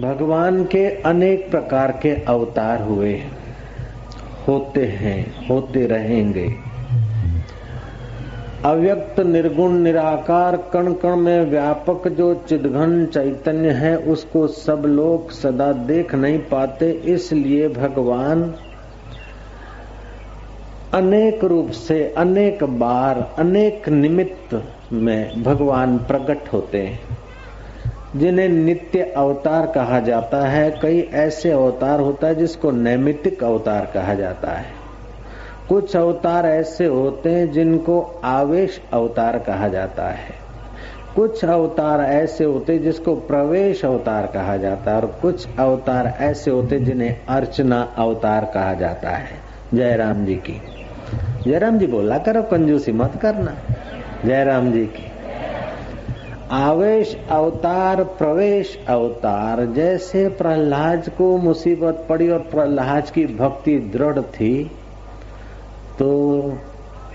भगवान के अनेक प्रकार के अवतार हुए होते हैं, होते रहेंगे। अव्यक्त, निर्गुण, निराकार कण कण में व्यापक जो चिदघन चैतन्य है, उसको सब लोग सदा देख नहीं पाते, इसलिए भगवान अनेक रूप से, अनेक बार, अनेक निमित्त में भगवान प्रकट होते हैं। जिन्हें नित्य अवतार कहा जाता है, कई ऐसे अवतार होता है जिसको नैमितिक अवतार कहा जाता है। कुछ अवतार ऐसे होते हैं जिनको आवेश अवतार कहा जाता है। कुछ अवतार ऐसे होते जिसको प्रवेश अवतार कहा जाता है और कुछ अवतार ऐसे होते जिन्हें अर्चना अवतार कहा जाता है। जयराम जी की। जयराम जी बोला करो, कंजूसी मत करना। जयराम जी की। आवेश अवतार, प्रवेश अवतार। जैसे प्रहलाद को मुसीबत पड़ी और प्रहलाद की भक्ति दृढ़ थी तो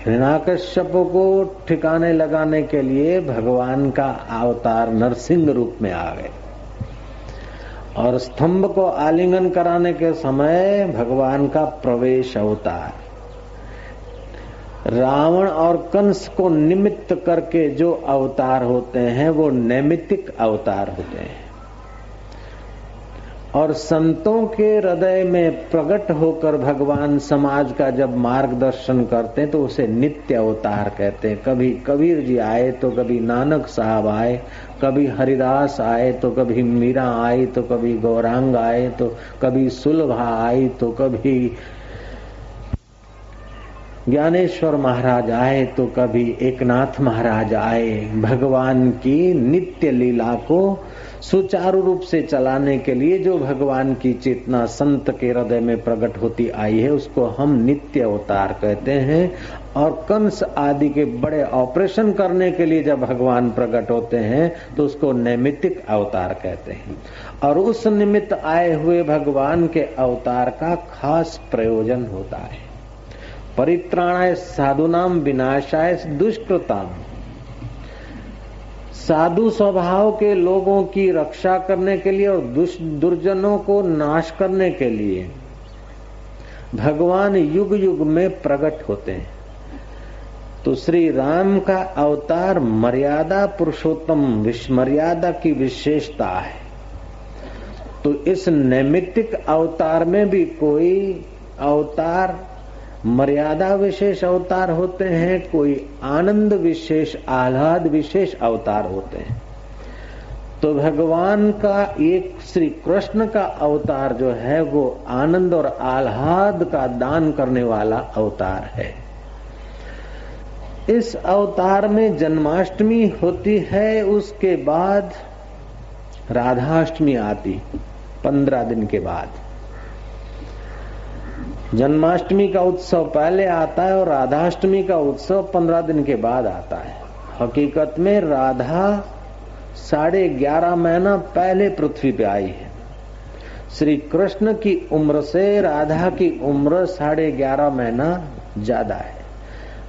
हिरणाकश्यप को ठिकाने लगाने के लिए भगवान का अवतार नरसिंह रूप में आ गए। और स्तंभ को आलिंगन कराने के समय भगवान का प्रवेश अवतार। रावण और कंस को निमित्त करके जो अवतार होते हैं, वो नैमित्तिक अवतार होते हैं। और संतों के हृदय में प्रकट होकर भगवान समाज का जब मार्गदर्शन करते हैं तो उसे नित्य अवतार कहते हैं। कभी कबीर जी आए तो कभी नानक साहब आए, कभी हरिदास आए तो कभी मीरा आई तो कभी गौरांग आए तो कभी सुलभा आई तो कभी ज्ञानेश्वर महाराज आए तो कभी एकनाथ महाराज आए। भगवान की नित्य लीला को सुचारू रूप से चलाने के लिए जो भगवान की चेतना संत के हृदय में प्रकट होती आई है, उसको हम नित्य अवतार कहते हैं। और कंस आदि के बड़े ऑपरेशन करने के लिए जब भगवान प्रकट होते हैं तो उसको नैमितिक अवतार कहते हैं। और उस निमित्त आए हुए भगवान के अवतार का खास प्रयोजन होता है। परित्राणाय साधु नाम विनाशाय दुष्कृताम। साधु स्वभाव के लोगों की रक्षा करने के लिए और दुर्जनों को नाश करने के लिए भगवान युग युग में प्रकट होते हैं। तो श्री राम का अवतार मर्यादा पुरुषोत्तम मर्यादा की विशेषता है। तो इस नैमित्तिक अवतार में भी कोई अवतार मर्यादा विशेष अवतार होते हैं, कोई आनंद विशेष, आह्लाद विशेष अवतार होते हैं। तो भगवान का एक श्री कृष्ण का अवतार जो है, वो आनंद और आह्लाद का दान करने वाला अवतार है। इस अवतार में जन्माष्टमी होती है, उसके बाद राधाष्टमी आती, पंद्रह दिन के बाद। जन्माष्टमी का उत्सव पहले आता है और राधाष्टमी का उत्सव पंद्रह दिन के बाद आता है। हकीकत में राधा साढ़े ग्यारह महीना पहले पृथ्वी पे आई है। श्री कृष्ण की उम्र से राधा की उम्र साढ़े ग्यारह महीना ज़्यादा है।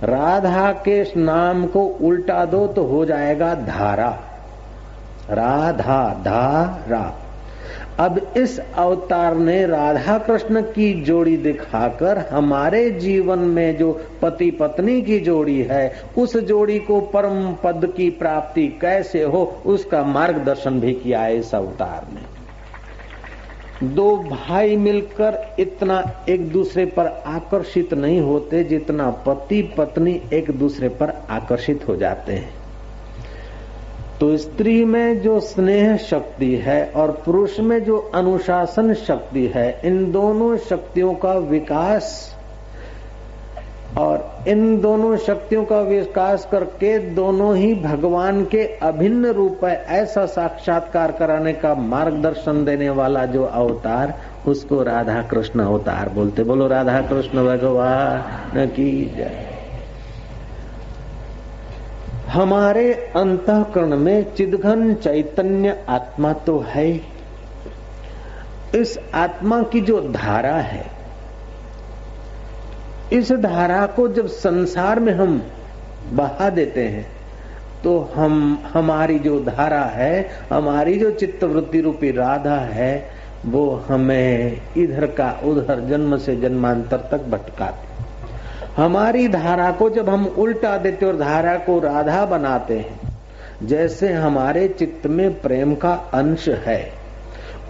राधा के नाम को उल्टा दो तो हो जाएगा धारा। राधा, धारा। अब इस अवतार ने राधा कृष्ण की जोड़ी दिखाकर हमारे जीवन में जो पति पत्नी की जोड़ी है, उस जोड़ी को परम पद की प्राप्ति कैसे हो, उसका मार्गदर्शन भी किया है इस अवतार ने। दो भाई मिलकर इतना एक दूसरे पर आकर्षित नहीं होते जितना पति पत्नी एक दूसरे पर आकर्षित हो जाते हैं। तो स्त्री में जो स्नेह शक्ति है और पुरुष में जो अनुशासन शक्ति है, इन दोनों शक्तियों का विकास और इन दोनों शक्तियों का विकास करके दोनों ही भगवान के अभिन्न रूप है, ऐसा साक्षात्कार कराने का मार्गदर्शन देने वाला जो अवतार, उसको राधा कृष्ण अवतार बोलते। बोलो राधा कृष्ण भगवान की जय। हमारे अंतकरण में चिदघन चैतन्य आत्मा तो है इस आत्मा की जो धारा है, इस धारा को जब संसार में हम बहा देते हैं तो हम, हमारी जो धारा है, हमारी जो चित्त वृत्ति रूपी राधा है, वो हमें इधर का उधर जन्म से जन्मांतर तक भटकाती हमारी धारा को जब हम उल्टा देते और धारा को राधा बनाते हैं, जैसे हमारे चित्त में प्रेम का अंश है,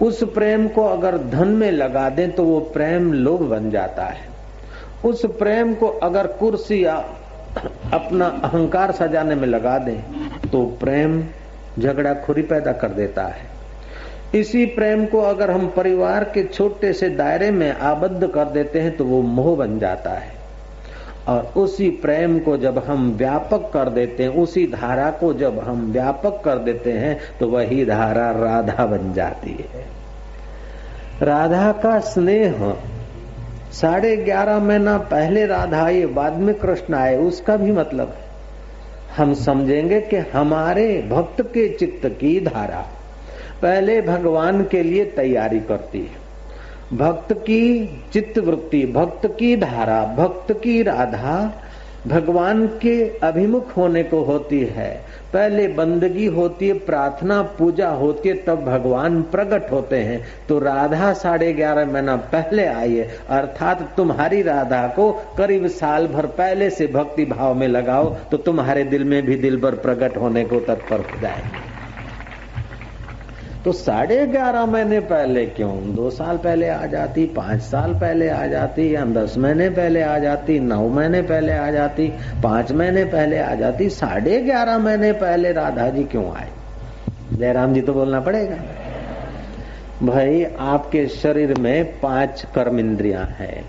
उस प्रेम को अगर धन में लगा दें तो वो प्रेम लोभ बन जाता है। उस प्रेम को अगर कुर्सी या अपना अहंकार सजाने में लगा दें तो प्रेम झगड़ा खुरी पैदा कर देता है। इसी प्रेम को अगर हम परिवार के छोटे से दायरे में आबद्ध कर देते हैं तो वो मोह बन जाता है। और उसी प्रेम को जब हम व्यापक कर देते हैं, उसी धारा को जब हम व्यापक कर देते हैं तो वही धारा राधा बन जाती है। राधा का स्नेह, साढ़े ग्यारह महीना पहले राधा आए बाद में कृष्ण आए, उसका भी मतलब है। हम समझेंगे कि हमारे भक्त के चित्त की धारा पहले भगवान के लिए तैयारी करती है। भक्त की चित्त वृत्ति भक्त की धारा, भक्त की राधा भगवान के अभिमुख होने को होती है। पहले बंदगी होती है, प्रार्थना पूजा होती है, तब भगवान प्रकट होते हैं। तो राधा साढ़े ग्यारह महीना पहले आई है, अर्थात तुम्हारी राधा को करीब साल भर पहले से भक्ति भाव में लगाओ तो तुम्हारे दिल में भी दिल भर प्रकट होने को तत्पर हो जाएगी। तो साढ़े ग्यारह महीने पहले क्यों? दो साल पहले आ जाती, पाँच साल पहले आ जाती, या दस महीने पहले आ जाती, नौ महीने पहले आ जाती, पाँच महीने पहले आ जाती, साढ़े ग्यारह महीने पहले राधा जी क्यों आए? जयराम जी तो बोलना पड़ेगा। भाई, आपके शरीर में पाँच कर्म इंद्रिया है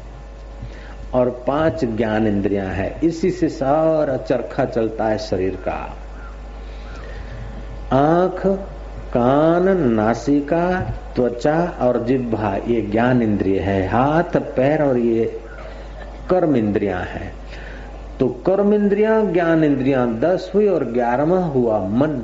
और पाँच ज्ञान इंद्रिया है। इसी से सारा चरखा चलता है शरीर का। आँख कान, नासिका, त्वचा और जिह्वा, ये ज्ञान इंद्रिय है। हाथ, पैर और ये कर्म इंद्रिया है। तो कर्म इंद्रिया, ज्ञान इंद्रिया दस हुई और ग्यारहवा हुआ मन।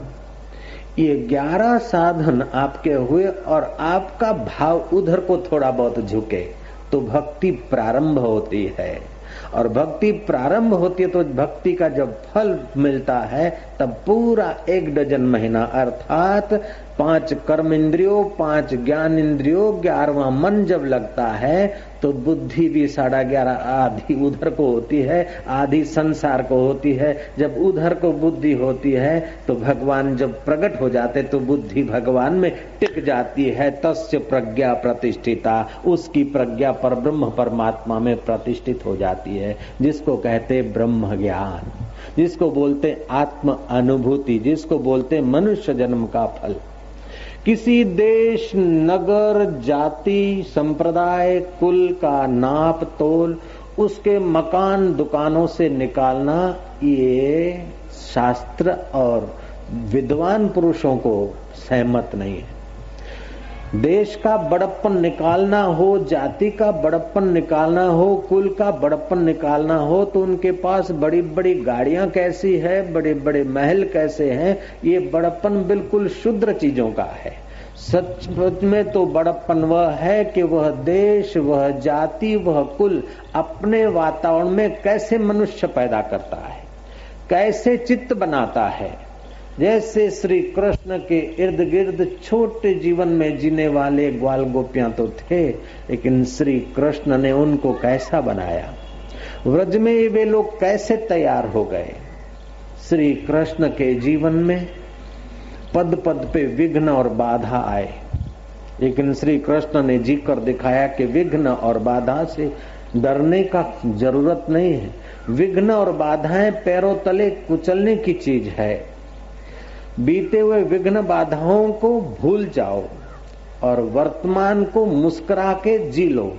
ये ग्यारह साधन आपके हुए और आपका भाव उधर को थोड़ा बहुत झुके तो भक्ति प्रारंभ होती है। और भक्ति प्रारंभ होती है तो भक्ति का जब फल मिलता है, तब पूरा एक डजन महीना अर्थात पाँच कर्म इंद्रियों पाँच ज्ञान इंद्रियों ग्यारहवा मन जब लगता है तो बुद्धि भी साढ़ा ग्यारह आधी उधर को होती है, आधी संसार को होती है। जब उधर को बुद्धि होती है तो भगवान जब प्रकट हो जाते तो बुद्धि भगवान में टिक जाती है। तस्य प्रज्ञा प्रतिष्ठिता, उसकी प्रज्ञा पर ब्रह्म परमात्मा में प्रतिष्ठित हो जाती है। जिसको कहते ब्रह्म ज्ञान, जिसको बोलते आत्म अनुभूति, जिसको बोलते मनुष्य जन्म का फल। किसी देश, नगर, जाति, संप्रदाय, कुल का नाप तोल, उसके मकान दुकानों से निकालना, ये शास्त्र और विद्वान पुरुषों को सहमत नहीं है। देश का बड़प्पन निकालना हो, जाति का बड़प्पन निकालना हो, कुल का बड़प्पन निकालना हो तो उनके पास बड़ी बड़ी गाड़ियाँ कैसी है बड़े बड़े महल कैसे हैं, ये बड़प्पन बिल्कुल शुद्र चीज़ों का है। सच में तो बड़प्पन वह है कि वह देश, वह जाति, वह कुल अपने वातावरण में कैसे मनुष्य पैदा करता है, कैसे चित्त बनाता है जैसे श्री कृष्ण के इर्द गिर्द छोटे जीवन में जीने वाले ग्वाल गोपियाँ तो थे, लेकिन श्री कृष्ण ने उनको कैसा बनाया? व्रज में वे लोग कैसे तैयार हो गए? श्री कृष्ण के जीवन में पद पद पे विघ्न और बाधा आए। लेकिन श्री कृष्ण ने जी कर दिखाया कि विघ्न और बाधा से डरने का ज़रूरत नहीं है। विघ्न और बाधाएँ पैरों तले कुचलने की चीज़ है। बीते हुए विघ्न बाधाओं को भूल जाओ और वर्तमान को मुस्कुरा के जी लो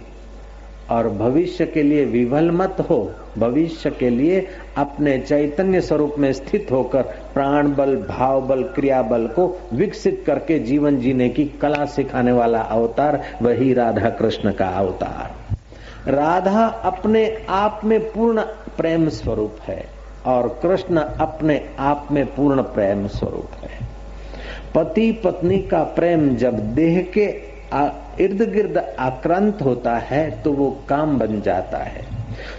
और भविष्य के लिए विवल मत हो। भविष्य के लिए अपने चैतन्य स्वरूप में स्थित होकर प्राण बल भाव बल क्रिया बल को विकसित करके जीवन जीने की कला सिखाने वाला अवतार वही राधा कृष्ण का अवतार। राधा अपने आप में पूर्ण प्रेम स्वरूप है। और कृष्ण अपने आप में पूर्ण प्रेम स्वरूप है। पति पत्नी का प्रेम जब देह के इर्द गिर्द आक्रांत होता है तो वो काम बन जाता है।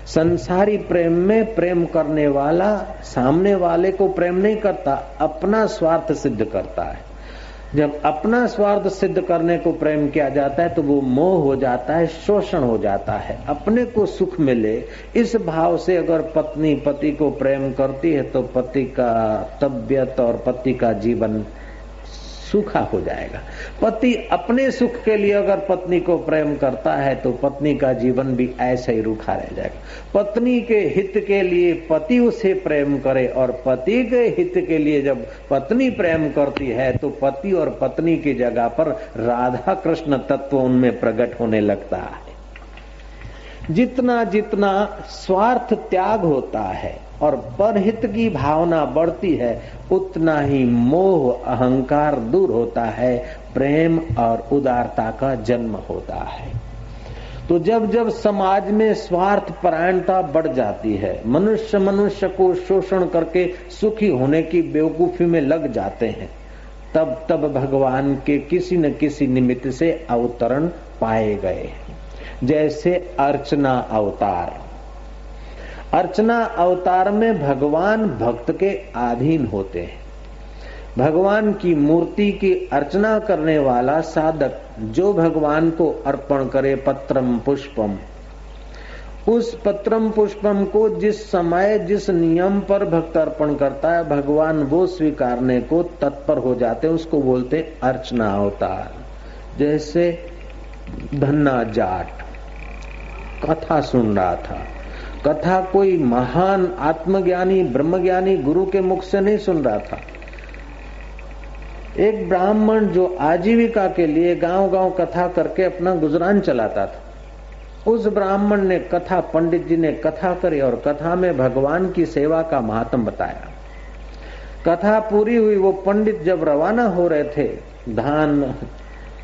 संसारी प्रेम में प्रेम करने वाला सामने वाले को प्रेम नहीं करता, अपना स्वार्थ सिद्ध करता है। जब अपना स्वार्थ सिद्ध करने को प्रेम किया जाता है तो वो मोह हो जाता है, शोषण हो जाता है। अपने को सुख मिले, इस भाव से अगर पत्नी पति को प्रेम करती है तो पति का तबियत और पति का जीवन सूखा हो जाएगा। पति अपने सुख के लिए अगर पत्नी को प्रेम करता है तो पत्नी का जीवन भी ऐसे ही रूखा रह जाएगा। पत्नी के हित के लिए पति उसे प्रेम करे और पति के हित के लिए जब पत्नी प्रेम करती है तो पति और पत्नी की जगह पर राधा कृष्ण तत्व उनमें प्रकट होने लगता है। जितना जितना स्वार्थ त्याग होता है और परहित की भावना बढ़ती है, उतना ही मोह अहंकार दूर होता है, प्रेम और उदारता का जन्म होता है। तो जब जब समाज में स्वार्थ परायणता बढ़ जाती है, मनुष्य मनुष्य को शोषण करके सुखी होने की बेवकूफ़ी में लग जाते हैं, तब तब भगवान के किसी न किसी निमित्त से अवतरण पाए गए जैसे अर्चना अवतार। अर्चना अवतार में भगवान भक्त के अधीन होते हैं। भगवान की मूर्ति की अर्चना करने वाला साधक जो भगवान को अर्पण करे पत्रम पुष्पम। उस पत्रम पुष्पम को जिस समय जिस नियम पर भक्त अर्पण करता है, भगवान वो स्वीकारने को तत्पर हो जाते हैं, उसको बोलते अर्चना अवतार। जैसे धन्ना जाट। कथा सुन रहा था। कथा कोई महान आत्मज्ञानी, ब्रह्मज्ञानी गुरु के मुख से नहीं सुन रहा था। एक ब्राह्मण जो आजीविका के लिए गाँव गाँव कथा करके अपना गुजरान चलाता था, उस ब्राह्मण ने कथा, पंडित जी ने कथा करी और कथा में भगवान की सेवा का महात्म बताया। कथा पूरी हुई, वो पंडित जब रवाना हो रहे थे, धान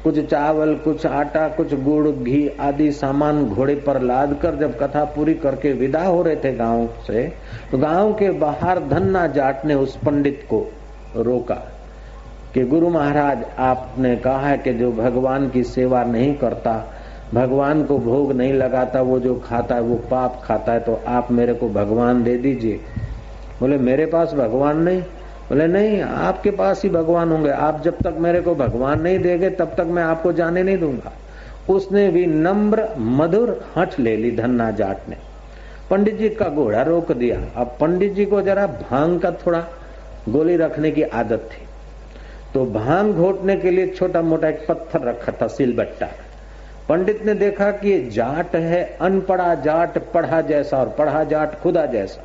कुछ चावल, कुछ आटा, कुछ गुड़, घी आदि सामान घोड़े पर लाद कर जब कथा पूरी करके विदा हो रहे थे गाँव से तो गाँव के बाहर धन्ना जाट ने उस पंडित को रोका कि गुरु महाराज, आपने कहा है कि जो भगवान की सेवा नहीं करता, भगवान को भोग नहीं लगाता, वो जो खाता है, वो पाप खाता है तो आप मेरे को भगवान दे दीजिए। बोले, मेरे पास भगवान नहीं। बोले, नहीं, आपके पास ही भगवान होंगे। आप जब तक मेरे को भगवान नहीं देंगे, तब तक मैं आपको जाने नहीं दूँगा। उसने भी नम्र, मधुर हट ले ली धन्ना जाट ने पंडित जी का घोड़ा रोक दिया। अब पंडित जी को जरा भाँग का थोड़ा गोली रखने की आदत थी। तो भाँग घोटने के लिए छोटा मोटा एक पत्थर रखा था, सिलबट्टा। पंडित ने देखा कि ये जाट है, अनपढ़ा जाट, पढ़ा जैसा और पढ़ा जाट, खुदा जैसा।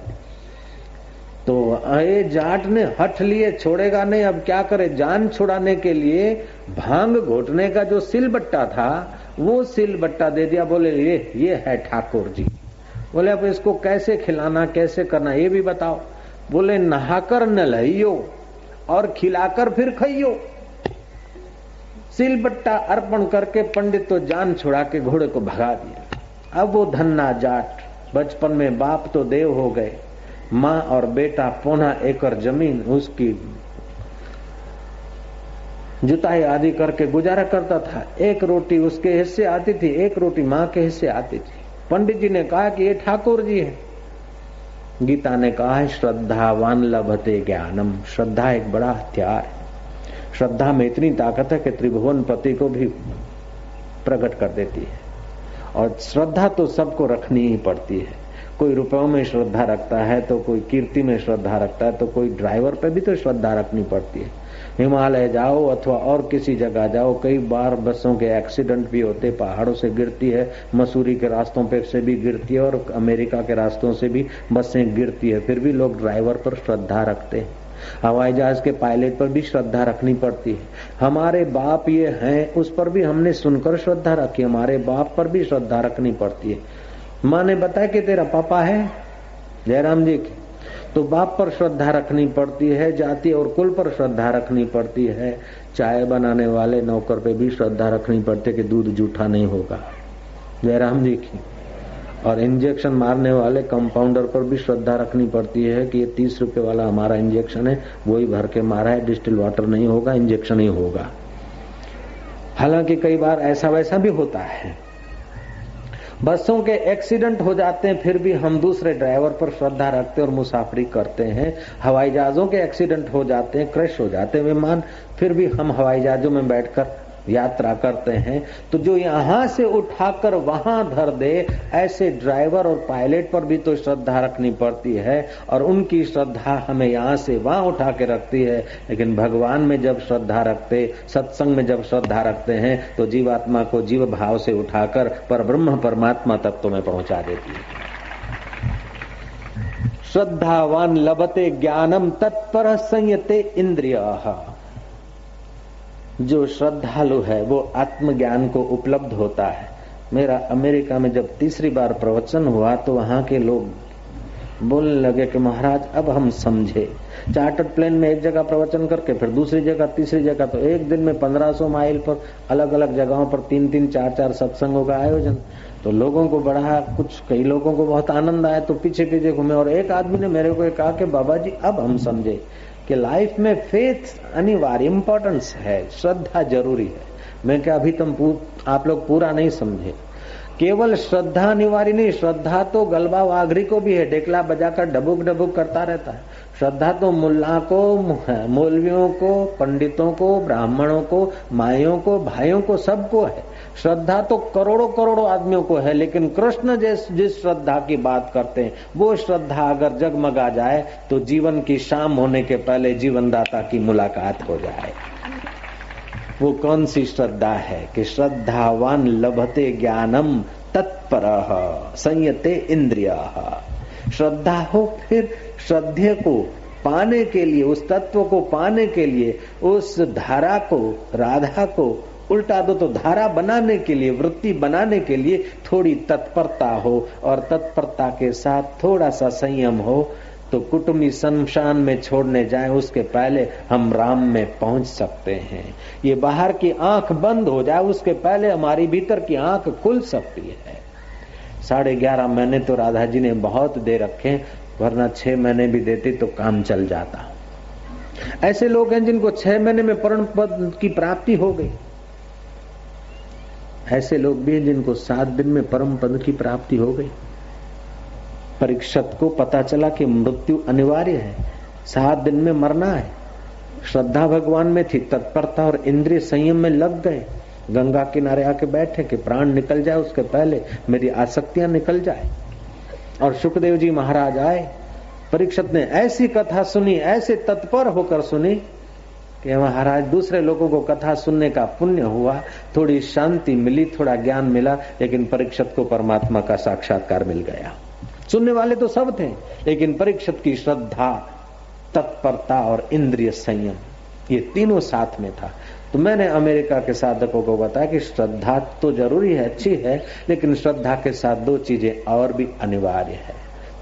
तो ये जाट ने हट लिए, छोड़ेगा नहीं, अब क्या करे? जान छुड़ाने के लिए भाँग घोटने का जो सिलबट्टा था, वो सिलबट्टा दे दिया, बोले, ये ये है ठाकुर जी। बोले, अब इसको कैसे खिलाना, कैसे करना, ये भी बताओ। बोले, नहाकर न लइयो और खिलाकर फिर खाइयो। सिलबट्टा अर्पण करके पंडित तो जान छुड़ा के घोड़े को भगा दिया। अब वो धन्ना जाट, बचपन में बाप तो देव हो गए। माँ और बेटा पौना एकड़ ज़मीन उसकी जुताई आदि करके गुजारा करता था। एक रोटी उसके हिस्से आती थी, एक रोटी माँ के हिस्से आती थी। पंडित जी ने कहा कि ये ठाकुर जी है। गीता ने कहा है श्रद्धावान लभते ज्ञानम। श्रद्धा एक बड़ा हथियार है। श्रद्धा में इतनी ताकत है कि त्रिभुवन पति को भी प्रकट कर देती है। और श्रद्धा तो सबको रखनी ही पड़ती है। कोई रुपयों में श्रद्धा रखता है तो कोई कीर्ति में श्रद्धा रखता है तो कोई ड्राइवर पे भी तो श्रद्धा रखनी पड़ती है। हिमालय जाओ अथवा और किसी जगह जाओ, कई बार बसों के एक्सीडेंट भी होते, पहाड़ों से गिरती है, मसूरी के रास्तों पे से भी गिरती है और अमेरिका के रास्तों से भी बसें गिरती है, फिर भी लोग ड्राइवर पर श्रद्धा रखते हैं। हवाई जहाज़ के पायलट पर भी श्रद्धा रखनी पड़ती है। हमारे बाप ये हैं, उस पर भी हमने सुनकर श्रद्धा रखी, हमारे बाप पर भी श्रद्धा रखनी पड़ती है। माँ ने बताया कि तेरा पापा है, जयराम जी की। तो बाप पर श्रद्धा रखनी पड़ती है, जाति और कुल पर श्रद्धा रखनी पड़ती है। चाय बनाने वाले नौकर पे भी श्रद्धा रखनी पड़ती है कि दूध जूठा नहीं होगा। जयराम जी की। और इंजेक्शन मारने वाले कंपाउंडर पर भी श्रद्धा रखनी पड़ती है कि ये तीस रुपए वाला हमारा इंजेक्शन है, वही भर के मारा है, डिस्टिल वाटर नहीं होगा, इंजेक्शन ही होगा। हालाँकि कई बार ऐसा वैसा भी होता है। बसों के एक्सीडेंट हो जाते हैं, फिर भी हम दूसरे ड्राइवर पर श्रद्धा रखते और मुसाफरी करते हैं। हवाई जहाजों के एक्सीडेंट हो जाते हैं, क्रैश हो जाते हैं, विमान, फिर भी हम हवाई जहाजों में बैठकर यात्रा करते हैं तो जो यहाँ से उठाकर वहाँ धर दे, ऐसे ड्राइवर और पायलट पर भी तो श्रद्धा रखनी पड़ती है और उनकी श्रद्धा हमें यहाँ से वहाँ उठा के रखती है। लेकिन भगवान में जब श्रद्धा रखते, सत्संग में जब श्रद्धा रखते हैं तो जीवात्मा को जीव भाव से उठाकर पर ब्रह्म परमात्मा तत्व में पहुँचा देती है। श्रद्धावान लभते ज्ञानम तत्पर संयते इंद्रिय। जो श्रद्धालु है, वो आत्मज्ञान को उपलब्ध होता है। मेरा अमेरिका में जब तीसरी बार प्रवचन हुआ तो वहाँ के लोग बोलने लगे कि महाराज, अब हम समझे। चार्टर्ड प्लेन में एक जगह प्रवचन करके, फिर दूसरी जगह, तीसरी जगह तो एक दिन में 1500 माइल पर अलग अलग जगहों पर तीन तीन चार चार सत्संगों का आयोजन। तो लोगों को बड़ा कुछ, कई लोगों को बहुत आनंद आया। तो पीछे पीछे घूमे और एक आदमी ने मेरे को कहा कि बाबा जी, अब हम समझे। कि लाइफ में फेथ अनिवार्य इंपॉर्टेंस है, श्रद्धा ज़रूरी है। मैं क्या अभी तुम आप लोग पूरा नहीं समझे। केवल श्रद्धा अनिवार्य नहीं, श्रद्धा तो गलबा वाघरी को भी है डेकला बजाकर डबुक डबुक करता रहता है। श्रद्धा तो मुल्ला को, मौलवियों को, पंडितों को, ब्राह्मणों को माइयों को, भाइयों को, सबको है। श्रद्धा तो करोड़ों करोड़ों आदमियों को है, लेकिन कृष्ण जिस जिस श्रद्धा की बात करते हैं, वो श्रद्धा अगर जगमगा जाए तो जीवन की शाम होने के पहले जीवनदाता की मुलाकात हो जाए। वो कौन सी श्रद्धा है कि श्रद्धावान लभते ज्ञानम तत्पर, संयते इंद्रिय। श्रद्धा हो फिर श्रद्धे को पाने के लिए, उस तत्व को पाने के लिए, उस धारा को, राधा को उल्टा दो तो धारा बनाने के लिए, वृत्ति बनाने के लिए थोड़ी तत्परता हो और तत्परता के साथ थोड़ा सा संयम हो तो कुटुम्बी शमशान में छोड़ने जाए, उसके पहले हम राम में पहुँच सकते हैं। ये बाहर की आँख बंद हो जाए, उसके पहले हमारी भीतर की आँख खुल सकती है। साढ़े ग्यारह महीने तो राधा जी ने बहुत दे रखे, वरना छह महीने भी देती तो काम चल जाता। ऐसे लोग हैं जिनको छह महीने में परम पद की प्राप्ति हो गई। ऐसे लोग भी हैं जिनको सात दिन में परम पद की प्राप्ति हो गई। परीक्षक को पता चला कि मृत्यु अनिवार्य है। सात दिन में मरना है। श्रद्धा भगवान में थी, तत्परता और इंद्रिय संयम में लग गए। गंगा किनारे आके बैठे कि प्राण निकल जाए, उसके पहले मेरी आसक्तियाँ निकल जाए। और सुखदेव जी महाराज आए। परीक्षत ने ऐसी कथा सुनी, ऐसे तत्पर होकर सुनी कि महाराज, दूसरे लोगों को कथा सुनने का पुण्य हुआ, थोड़ी शांति मिली, थोड़ा ज्ञान मिला, लेकिन परीक्षत को परमात्मा का साक्षात्कार मिल गया। सुनने वाले तो सब थे, लेकिन परीक्षत की श्रद्धा, तत्परता और इंद्रिय संयम, ये तीनों साथ में था। तो मैंने अमेरिका के साधकों को बताया कि श्रद्धा तो ज़रूरी है, अच्छी है, लेकिन श्रद्धा के साथ दो चीज़ें और भी अनिवार्य है।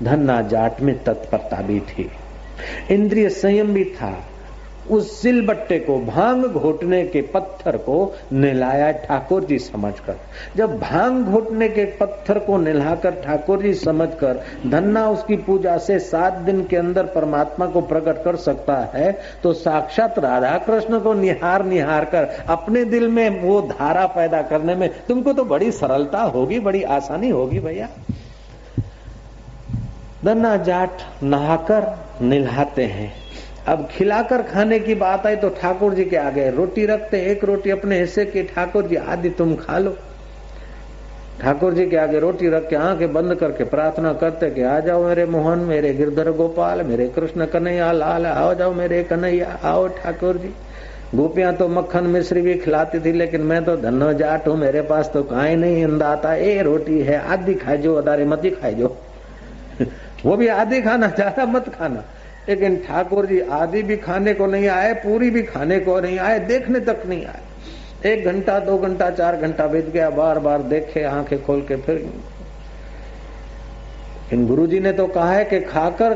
धन्ना जाट में तत्परता भी थी। इंद्रिय संयम भी था उस सिलबट्टे को भाँग घोटने के पत्थर को नहलाया ठाकुर जी समझकर। जब भाँग घोटने के पत्थर को नहलाकर ठाकुर जी समझकर धन्ना उसकी पूजा से सात दिन के अंदर परमात्मा को प्रकट कर सकता है तो साक्षात राधा कृष्ण को निहार निहार कर अपने दिल में वो धारा पैदा करने में तुमको तो बड़ी सरलता होगी, बड़ी आसानी होगी भैया। धन्ना जाट नहाकर निल्हाते हैं। अब खिलाकर खाने की बात आई तो ठाकुर जी के आगे, रोटी रखते, एक रोटी अपने हिस्से की, ठाकुर जी आदि तुम खा लो। ठाकुर जी के आगे रोटी रख के आँखें बंद करके प्रार्थना करते कि आ जाओ मेरे मोहन, मेरे गिरधर गोपाल, मेरे कृष्ण कन्हैया लाल, आओ जाओ मेरे कन्हैया, आओ ठाकुर जी। गोपियाँ तो मक्खन मिश्री भी खिलाती थी, लेकिन मैं तो धनो जाट हूँ, मेरे पास तो काई नहीं, अंदाता, ए रोटी है आदि खाए जो, अदारे मत ही खाए जो। वो भी आदि खाना, ज़्यादा मत खाना। लेकिन ठाकुर जी, आदि भी खाने को नहीं आए, पूरी भी खाने को नहीं आए, देखने तक नहीं आए। एक घंटा, दो घंटा, चार घंटा बीत गया बार बार देखे, आँखें खोल के फिर इन गुरु जी ने तो कहा है कि खाकर,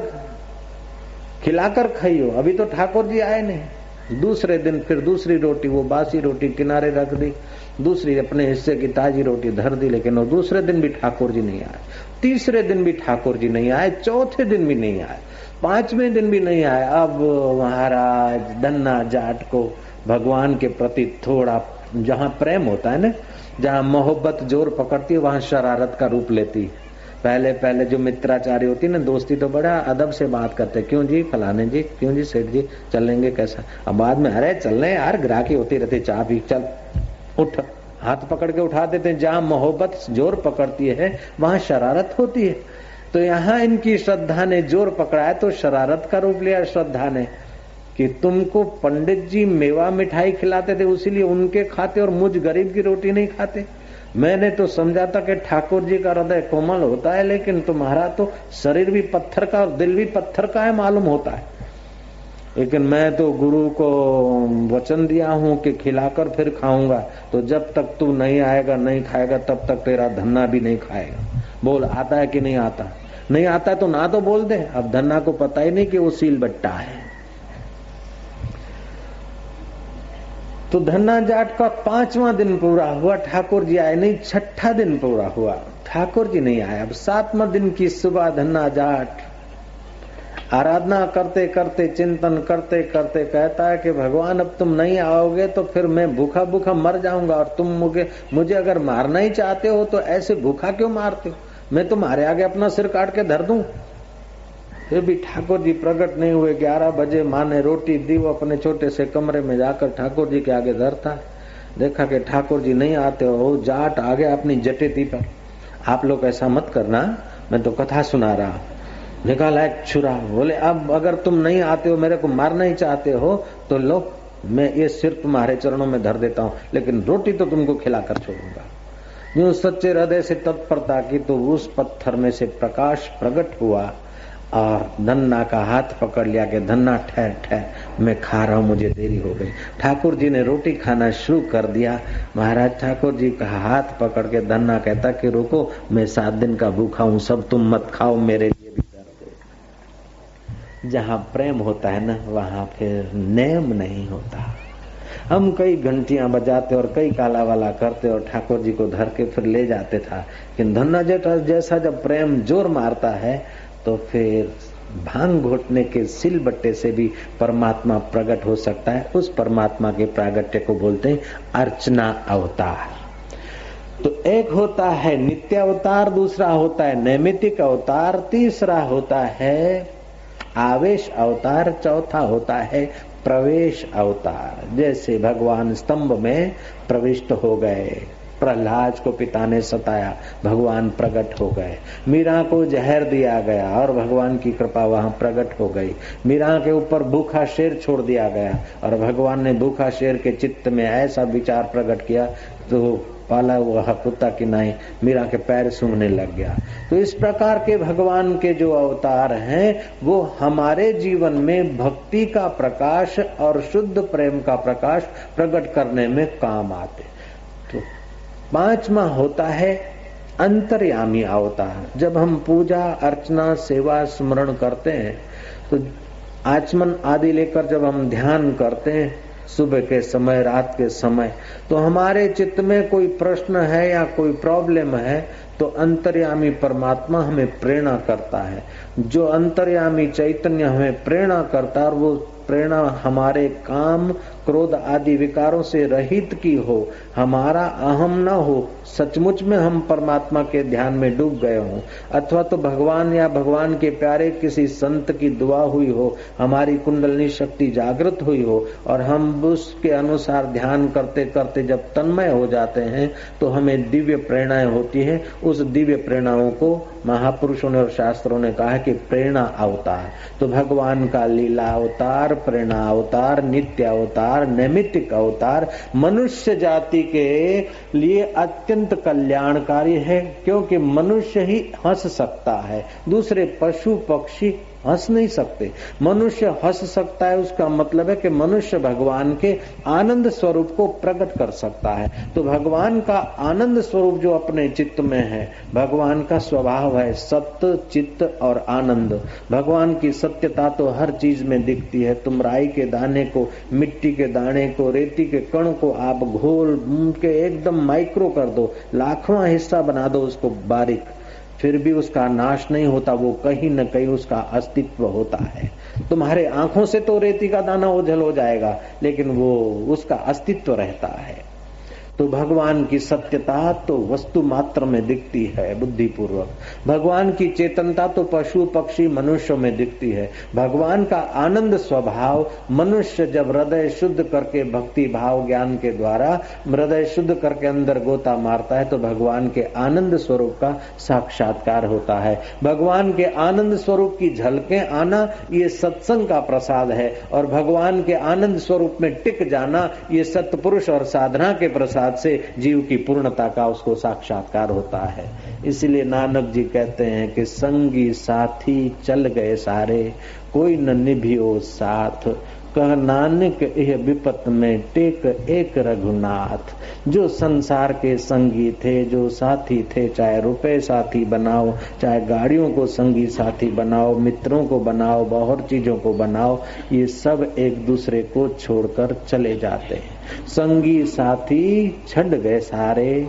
खिलाकर खाइयो। अभी तो ठाकुर जी आए नहीं। दूसरे दिन फिर दूसरी रोटी, वो बासी रोटी किनारे रख दी। दूसरी अपने हिस्से की ताजी रोटी धर दी, लेकिन वो दूसरे दिन भी ठाकुर जी नहीं आए। तीसरे दिन भी ठाकुर जी नहीं आए, चौथे दिन भी नहीं आए। पाँचवें दिन भी नहीं आया। अब महाराज दन्ना जाट को भगवान के प्रति थोड़ा जहाँ प्रेम होता है ना, जहाँ मोहब्बत ज़ोर पकड़ती है, वहाँ शरारत का रूप लेती है। पहले पहले जो मित्राचारी होती है ना, दोस्ती तो बड़ा अदब से बात करते क्यों जी? फलाने जी? क्यों जी? सेठ जी, चलेंगे कैसा? अब बाद में, अरे चलने यार, ग्राहकी होती रहती चाह भी चल, उठ। हाथ पकड़ के उठा देते जहाँ मोहब्बत ज़ोर पकड़ती है, वहाँ शरारत होती है। तो यहाँ इनकी श्रद्धा ने ज़ोर पकड़ा है तो शरारत का रूप लिया श्रद्धा ने, कि तुमको पंडित जी मेवा मिठाई खिलाते थे, उसीलिए उनके खाते और मुझ गरीब की रोटी नहीं खाते। मैंने तो समझा था कि ठाकुर जी का हृदय कोमल होता है, लेकिन तुम्हारा तो शरीर भी पत्थर का और दिल भी पत्थर का है, मालूम होता है। लेकिन मैं तो गुरु को वचन दिया हूँ कि खिलाकर फिर खाऊँगा तो जब तक तू नहीं आएगा, नहीं खाएगा, तब तक तेरा धन्ना भी नहीं खाएगा। बोल, आता है कि नहीं आता? नहीं आता तो ना तो बोल दे। अब धन्ना को पता ही नहीं कि वो सील बट्टा है। तो धन्ना जाट का पांचवा दिन पूरा हुआ, ठाकुर जी आए नहीं, छठा दिन पूरा हुआ। ठाकुर जी नहीं आए, अब सातवा दिन की सुबह धन्ना जाट आराधना करते करते, चिंतन करते करते कहता है कि, भगवान, अब तुम नहीं आओगे तो फिर मैं भूखा भूखा मर जाऊँगा और तुम मुझे मुझे अगर मारना ही चाहते हो तो ऐसे भूखा क्यों मारते हो? मैं तुम्हारे आगे अपना सिर काट के धर दूँ? फिर भी ठाकुर जी प्रकट नहीं हुए ग्यारह बजे माँ ने रोटी दी, वो अपने छोटे से कमरे में जाकर ठाकुर जी के आगे धरता। देखा कि ठाकुर जी नहीं आते हो जाट आ गया अपनी जटेती पर। आप लोग ऐसा मत करना, मैं तो कथा सुना रहा निकाला एक छुरा, बोले, अब अगर तुम नहीं आते हो, मेरे को मारना ही चाहते हो तो लो, मैं ये सिर तुम्हारे चरणों में धर देता हूँ, लेकिन रोटी तो तुमको खिलाकर छोड़ूँगा। यूँ सच्चे हृदय से तत्परता की तो उस पत्थर में से प्रकाश प्रकट हुआ और धन्ना का हाथ पकड़ लिया कि, धन्ना, ठहर ठहर, मैं खा रहा हूँ, मुझे देरी हो गई। ठाकुर जी ने रोटी खाना शुरू कर दिया। महाराज ठाकुर जी का हाथ पकड़ के धन्ना कहता कि, रुको, मैं सात दिन का भूखा हूँ, सब तुम मत खाओ, मेरे लिए भी जहाँ प्रेम होता है ना, वहाँ फिर नेम नहीं होता। हम कई घंटियाँ बजाते और कई काला वाला करते और ठाकुर जी को धर के फिर ले जाते था। लेकिन धन्ना जैसा जब प्रेम ज़ोर मारता है तो फिर भाँग घोटने के सिल बट्टे से भी परमात्मा प्रकट हो सकता है। उस परमात्मा के प्रागट्य को बोलते हैं, अर्चना अवतार। तो एक होता है नित्य अवतार, दूसरा होता है नैमितिक अवतार, तीसरा होता है आवेश अवतार, चौथा होता है प्रवेश अवतार। जैसे भगवान स्तंभ में प्रविष्ट हो गए, प्रहलाद को पिता ने सताया, भगवान प्रकट हो गए। मीरा को जहर दिया गया और भगवान की कृपा वहाँ प्रकट हो गई। मीरा के ऊपर भूखा शेर छोड़ दिया गया और भगवान ने भूखा शेर के चित्त में ऐसा विचार प्रकट किया तो पाला हुआ कुत्ता की नाई मीरा के पैर सूंघने लग गया। तो इस प्रकार के भगवान के जो अवतार हैं, वो हमारे जीवन में भक्ति का प्रकाश और शुद्ध प्रेम का प्रकाश प्रकट करने में काम आते तो पांचवा होता है अंतर्यामी अवतार। जब हम पूजा, अर्चना, सेवा, स्मरण करते हैं तो आचमन आदि लेकर जब हम ध्यान करते हैं सुबह के समय, रात के समय। तो हमारे चित्त में कोई प्रश्न है या कोई प्रॉब्लम है तो अंतर्यामी परमात्मा हमें प्रेरणा करता है। जो अंतर्यामी चैतन्य हमें प्रेरणा करता है वो प्रेरणा हमारे काम क्रोध आदि विकारों से रहित की हो, हमारा अहम न हो, सचमुच में हम परमात्मा के ध्यान में डूब गए हों। अथवा तो भगवान या भगवान के प्यारे किसी संत की दुआ हुई हो, हमारी कुंडलनी शक्ति जागृत हुई हो, और हम उसके अनुसार ध्यान करते करते जब तन्मय हो जाते हैं तो हमें दिव्य प्रेरणाएँ होती है। उस दिव्य प्रेरणाओं को महापुरुषों ने और शास्त्रों ने कहा कि प्रेरणा अवतार। तो भगवान का लीला अवतार, प्रेरणा अवतार, नित्य अवतार नैमित्तिक अवतार, मनुष्य जाति के लिए अत्यंत कल्याणकारी है, क्योंकि मनुष्य ही हंस सकता है। दूसरे पशु पक्षी हंस नहीं सकते। मनुष्य हंस सकता है, उसका मतलब है कि मनुष्य भगवान के आनंद स्वरूप को प्रकट कर सकता है। तो भगवान का आनंद स्वरूप जो अपने चित्त में है, भगवान का स्वभाव है सत्य, चित्त और आनंद। भगवान की सत्यता तो हर चीज़ में दिखती है। तुम राई के दाने को, मिट्टी के दाने को, रेती के कण को आप घोल के एकदम माइक्रो कर दो, लाखवा हिस्सा बना दो उसको बारीक। फिर भी उसका नाश नहीं होता, वो कहीं न कहीं उसका अस्तित्व होता है। तुम्हारे आँखों से तो रेती का दाना ओझल हो जाएगा, लेकिन वो उसका अस्तित्व रहता है। तो भगवान की सत्यता तो वस्तु मात्र में दिखती है बुद्धि पूर्वक भगवान की चेतनता तो पशु, पक्षी, मनुष्य में दिखती है। भगवान का आनंद स्वभाव, मनुष्य जब हृदय शुद्ध करके भक्ति भाव ज्ञान के द्वारा हृदय शुद्ध करके अंदर गोता मारता है तो भगवान के आनंद स्वरूप का साक्षात्कार होता है। भगवान के आनंद स्वरूप की झलके आना, ये सत्संग का प्रसाद है। और भगवान के आनंद स्वरूप में टिक जाना, ये सत्पुरुष और साधना के प्रसाद प्रसाद से जीव की पूर्णता का उसको साक्षात्कार होता है। इसलिए नानक जी कहते हैं कि संगी साथी चल गए सारे, कोई न निभियो साथ। कह नानक, यह विपत में टेक एक रघुनाथ। जो संसार के संगी थे, जो साथी थे, चाहे रुपए साथी बनाओ, चाहे गाड़ियों को संगी साथी बनाओ, मित्रों को बनाओ बहुत चीज़ों को बनाओ, ये सब एक दूसरे को छोड़कर चले जाते हैं। संगी साथी छंड गए सारे।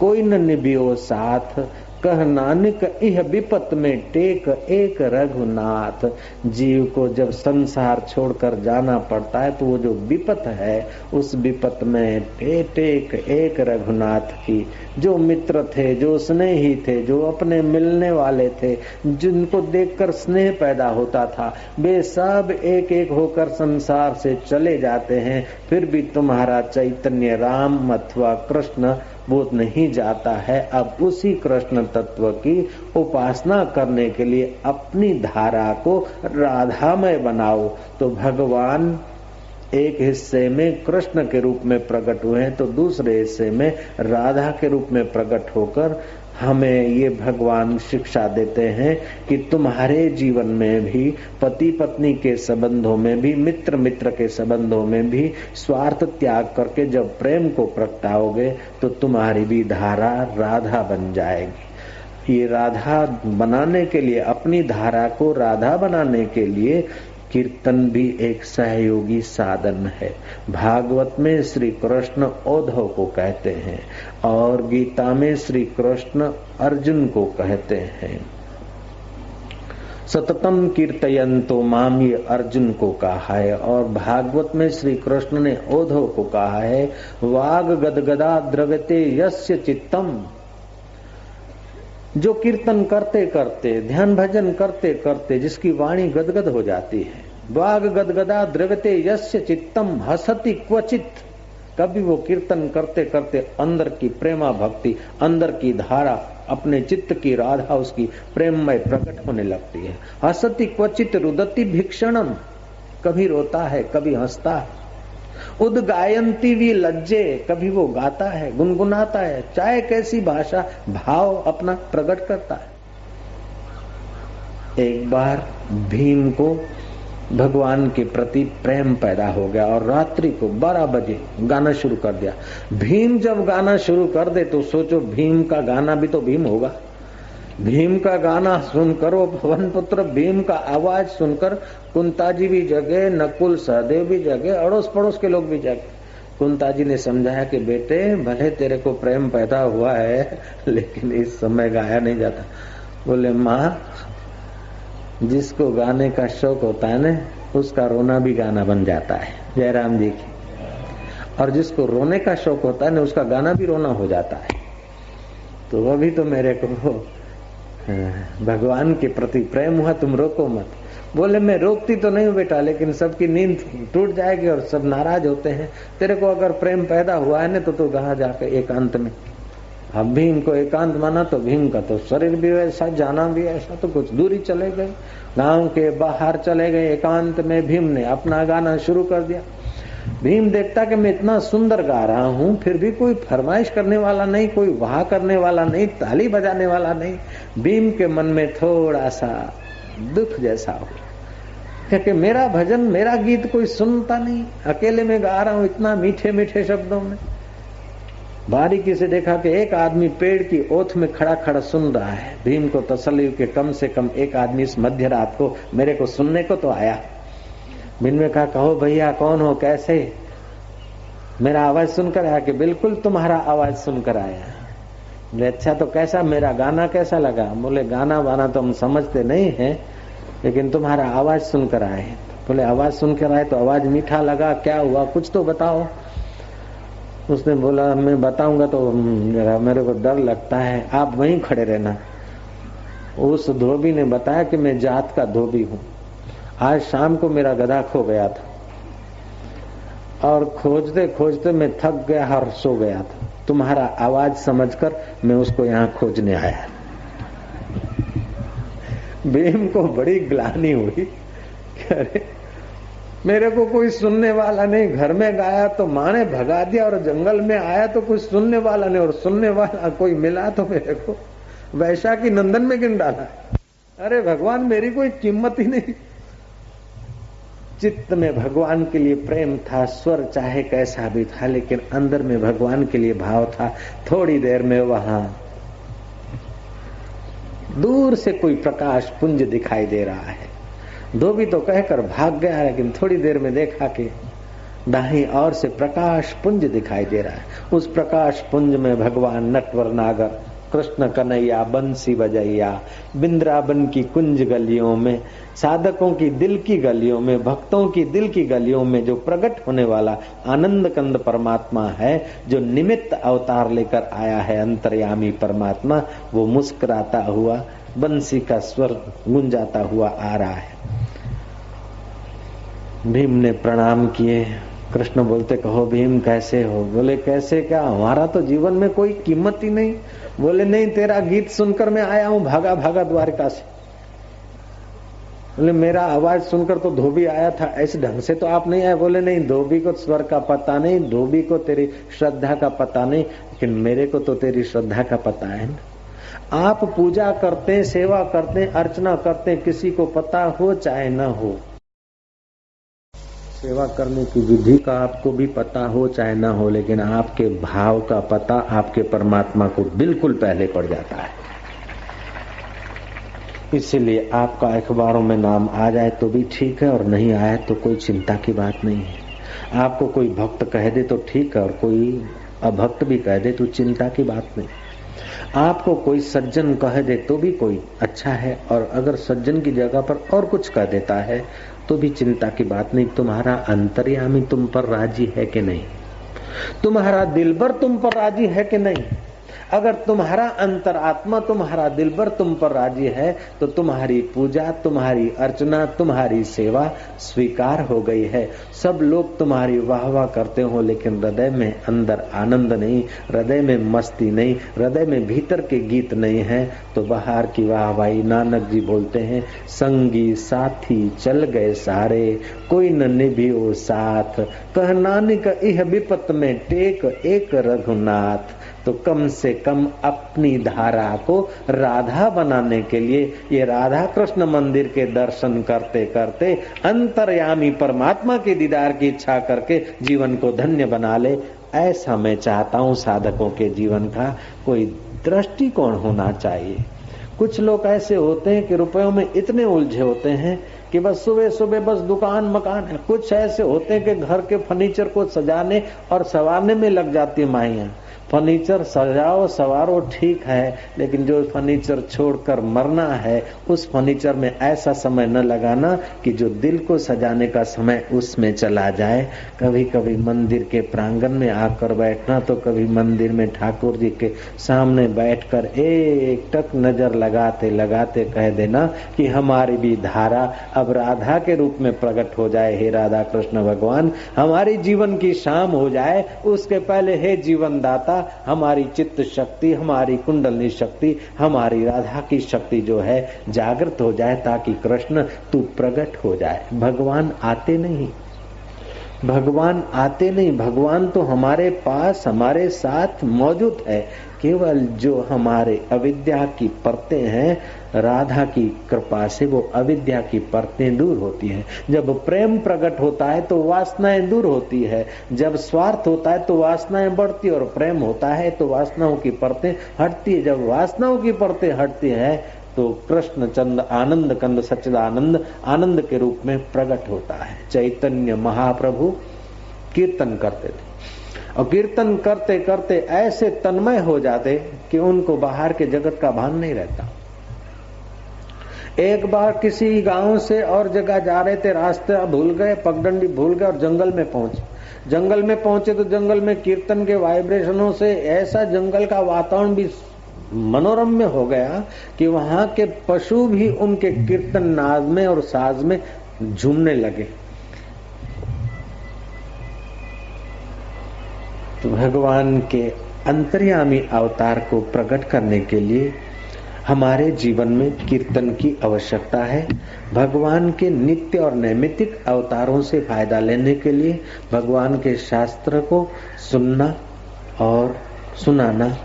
कोई न निभियो साथ कह नानक यह विपत में टेक एक रघुनाथ। जीव को जब संसार छोड़कर जाना पड़ता है तो वो जो विपत है, उस विपत में टे टेक एक रघुनाथ की। जो मित्र थे, जो स्नेही थे, जो अपने मिलने वाले थे, जिनको देखकर स्नेह पैदा होता था, वे सब एक एक होकर संसार से चले जाते हैं। फिर भी तुम्हारा चैतन्य राम अथवा कृष्ण वो नहीं जाता है, अब उसी कृष्ण तत्व की उपासना करने के लिए अपनी धारा को राधामय बनाओ। तो भगवान एक हिस्से में कृष्ण के रूप में प्रकट हुए हैं तो दूसरे हिस्से में राधा के रूप में प्रकट होकर हमें ये भगवान शिक्षा देते हैं कि तुम्हारे जीवन में भी पति पत्नी के संबंधों में भी मित्र मित्र के संबंधों में भी स्वार्थ त्याग करके जब प्रेम को प्रगटाओगे तो तुम्हारी भी धारा राधा बन जाएगी। ये राधा बनाने के लिए, अपनी धारा को राधा बनाने के लिए कीर्तन भी एक सहयोगी साधन है। भागवत में श्री कृष्ण औधव को कहते हैं और गीता में श्री कृष्ण अर्जुन को कहते हैं। सततम कीर्तयन तो माम ये अर्जुन को कहा है और भागवत में श्री कृष्ण ने औधव को कहा है, वाग गदगदा द्रवते यस्य चित्तम। जो कीर्तन करते करते, ध्यान भजन करते करते जिसकी वाणी गदगद हो जाती है। बाग गदगदा द्रवते यस्य चित्तम, हसती क्वचित। कभी वो कीर्तन करते करते अंदर की प्रेमा भक्ति, अंदर की धारा, अपने चित्त की राधा, उसकी प्रेममय प्रकट होने लगती है। हसती क्वचित रुदती भिक्षणम। कभी रोता है, कभी हंसता है। उदगायंती भी लज्जे, कभी वो गाता है, गुनगुनाता है, चाहे कैसी भाषा, भाव अपना प्रकट करता है। एक बार भीम को भगवान के प्रति प्रेम पैदा हो गया और रात्रि को 12 बजे गाना शुरू कर दिया। भीम जब गाना शुरू कर दे तो सोचो भीम का गाना भी तो भीम होगा। भीम का गाना सुनकर, वो पवन पुत्र भीम का आवाज़ सुनकर कुंता जी भी जगे, नकुल सहदेव भी जगे अड़ोस पड़ोस के लोग भी जगे। कुंता जी ने समझाया कि बेटे, भले तेरे को प्रेम पैदा हुआ है, लेकिन इस समय गाया नहीं जाता। बोले, माँ, जिसको गाने का शौक होता है ना, उसका रोना भी गाना बन जाता है, जयराम जी की। और जिसको रोने का शौक होता है ना, उसका गाना भी रोना हो जाता है। तो वो भी तो मेरे को भगवान के प्रति प्रेम हुआ, तुम रोको मत। बोले, मैं रोकती तो नहीं हूँ बेटा, लेकिन सबकी नींद टूट जाएगी और सब नाराज़ होते हैं। तेरे को अगर प्रेम पैदा हुआ है ना तो तू कहा जाके एकांत में। अब भीम को एकांत माना तो भीम का तो शरीर भी वैसा, जाना भी ऐसा तो कुछ दूरी चले गए। गाँव के बाहर चले गए, एकांत में भीम ने अपना गाना शुरू कर दिया। भीम देखता कि मैं इतना सुंदर गा रहा हूँ, फिर भी कोई फरमाइश करने वाला नहीं, कोई वाह करने वाला नहीं, ताली बजाने वाला नहीं। भीम के मन में थोड़ा सा दुख जैसा हो। क्योंकि मेरा भजन, मेरा गीत कोई सुनता नहीं। अकेले में गा रहा हूँ इतना मीठे मीठे शब्दों में। बारीकी से देखा कि एक आदमी पेड़ की ओथ में खड़ा खड़ा सुन रहा है। भीम को तसली के कम से कम एक आदमी इस मध्य रात को मेरे को सुनने को तो आया। भीम में कहा, कहो भैया, कौन हो, कैसे? मेरा आवाज़ सुनकर आया कि, बिल्कुल तुम्हारा आवाज़ सुनकर आया बोले अच्छा तो कैसा, मेरा गाना कैसा लगा? बोले, गाना वाना तो हम समझते नहीं है, लेकिन तुम्हारा आवाज़ सुनकर आए बोले, आवाज़ सुनकर आए तो आवाज़ मीठा लगा, क्या हुआ, कुछ तो बताओ। उसने बोला, मैं बताऊँगा तो मेरे को डर लगता है, आप वहीं खड़े रहना। उस धोबी ने बताया कि मैं जात का धोबी हूँ। आज शाम को मेरा गधा खो गया था। और खोजते खोजते मैं थक गया और सो गया था। तुम्हारा आवाज़ समझकर मैं उसको यहाँ खोजने आया। भीम को बड़ी ग्लानी हुई। अरे, मेरे को कोई सुनने वाला नहीं। घर में गाया तो माँ ने भगा दिया और जंगल में आया तो कोई सुनने वाला नहीं। और सुनने वाला कोई मिला तो मेरे को वैशा की नंदन में गिन डाला। अरे, भगवान, मेरी कोई कीमत ही नहीं। चित्त में भगवान के लिए प्रेम था, स्वर चाहे कैसा भी था, लेकिन अंदर में भगवान के लिए भाव था। थोड़ी देर में वहाँ दूर से कोई प्रकाश पुंज दिखाई दे रहा है। धोबी तो कहकर भाग गया, लेकिन थोड़ी देर में देखा कि दाही और से प्रकाश पुंज दिखाई दे रहा है। उस प्रकाश पुंज में भगवान नटवर नागर, कृष्ण कन्हैया, बंसी बजैया बिंद्राबन की कुंज गलियों में साधकों की दिल की गलियों में, भक्तों की दिल की गलियों में जो प्रकट होने वाला आनंद कंद परमात्मा है, जो निमित्त अवतार लेकर आया है अंतर्यामी परमात्मा, वो मुस्कुराता हुआ, बंसी का स्वर गुंजाता हुआ आ रहा है। भीम ने प्रणाम किए। कृष्ण बोलते, कहो भीम, कैसे हो? बोले, कैसे क्या? हमारा तो जीवन में कोई कीमत ही नहीं। बोले, नहीं, तेरा गीत सुनकर मैं आया हूँ भागा भागा द्वारका से बोले, मेरा आवाज़ सुनकर तो धोबी आया था, ऐसे ढंग से तो आप नहीं आए। बोले, नहीं, धोबी को स्वर का पता नहीं, धोबी को तेरी श्रद्धा का पता नहीं, लेकिन मेरे को तो तेरी श्रद्धा का पता है ना। आप पूजा करते सेवा करते अर्चना करते किसी को पता हो चाहे न हो। सेवा करने की विधि का आपको भी पता हो चाहे ना हो, लेकिन आपके भाव का पता आपके परमात्मा को बिल्कुल पहले पड़ जाता है। इसीलिए आपका अखबारों में नाम आ जाए तो भी ठीक है, और नहीं आए तो कोई चिंता की बात नहीं है। आपको कोई भक्त कह दे तो ठीक है, और कोई अभक्त भी कह दे तो चिंता की बात नहीं। आपको कोई सज्जन कह दे तो भी कोई अच्छा है, और अगर सज्जन की जगह पर और कुछ कह देता है तो भी चिंता की बात नहीं। तुम्हारा अंतर्यामी तुम पर राज़ी है कि नहीं? तुम्हारा दिलबर तुम पर राज़ी है कि नहीं? अगर तुम्हारा अंतरात्मा तुम्हारा दिलबर तुम पर राज़ी है तो तुम्हारी पूजा, तुम्हारी अर्चना, तुम्हारी सेवा स्वीकार हो गई है। सब लोग तुम्हारी वाह वाह करते हो, लेकिन हृदय में अंदर आनंद नहीं, हृदय में मस्ती नहीं, हृदय में भीतर के गीत नहीं है। तो बाहर की वाह वाही नानक जी बोलते हैं, संगी साथी चल गए सारे, कोई न निभियो साथ। कह नानक, इह विपत में टेक एक रघुनाथ। तो कम से कम अपनी धारा को राधा बनाने के लिए ये राधा कृष्ण मंदिर के दर्शन करते करते अंतर्यामी परमात्मा के दीदार की इच्छा करके जीवन को धन्य बना ले। ऐसा मैं चाहता हूँ साधकों के जीवन का कोई दृष्टिकोण होना चाहिए। कुछ लोग ऐसे होते हैं कि रुपयों में इतने उलझे होते हैं कि बस सुबह सुबह बस दुकान मकान है। कुछ ऐसे होते हैं कि घर के फर्नीचर को सजाने और सवारने में लग जाती है माइया। फर्नीचर सजाओ, सवारो, ठीक है, लेकिन जो फर्नीचर छोड़कर मरना है, उस फर्नीचर में ऐसा समय न लगाना कि जो दिल को सजाने का समय उसमें चला जाए। कभी कभी मंदिर के प्रांगण में आकर बैठना तो कभी मंदिर में ठाकुर जी के सामने बैठकर एक टक नज़र लगाते लगाते कह देना कि हमारी भी धारा अब राधा के रूप में प्रकट हो जाए। हे राधा कृष्ण भगवान, हमारी जीवन की शाम हो जाए। उसके पहले हे जीवन दाता हमारी चित्त शक्ति, हमारी कुंडलनी शक्ति, हमारी राधा की शक्ति जो है, जागृत हो जाए ताकि कृष्ण तू प्रकट हो जाए। भगवान आते नहीं। भगवान आते नहीं। भगवान तो हमारे पास, हमारे साथ मौजूद है। केवल जो हमारे अविद्या की परतें हैं, राधा की कृपा से वो अविद्या की परतें दूर होती है। जब प्रेम प्रकट होता है तो वासनाएँ दूर होती है। जब स्वार्थ होता है तो वासनाएँ बढ़ती और प्रेम होता है तो वासनाओं की परतें हटती है। जब वासनाओं की परतें हटती है तो कृष्ण चंद आनंद कंद सच्चिदानंद आनंद के रूप में प्रकट होता है। चैतन्य महाप्रभु कीर्तन करते थे। और कीर्तन करते करते ऐसे तन्मय हो जाते कि उनको बाहर के जगत का भान नहीं रहता। एक बार किसी गाँव से और जगह जा रहे थे, रास्ते भूल गए, पगडंडी भूल गए और जंगल में पहुँचे। जंगल में पहुँचे तो जंगल में कीर्तन के वाइब्रेशनों से ऐसा जंगल का वातावरण भी मनोरम्य हो गया कि वहाँ के पशु भी उनके कीर्तन नाद में और साज में झूमने लगे। भगवान के अंतर्यामी अवतार को प्रकट करने के लिए हमारे जीवन में कीर्तन की आवश्यकता है। भगवान के नित्य और नैमितिक अवतारों से फ़ायदा लेने के लिए भगवान के शास्त्र को सुनना और सुनाना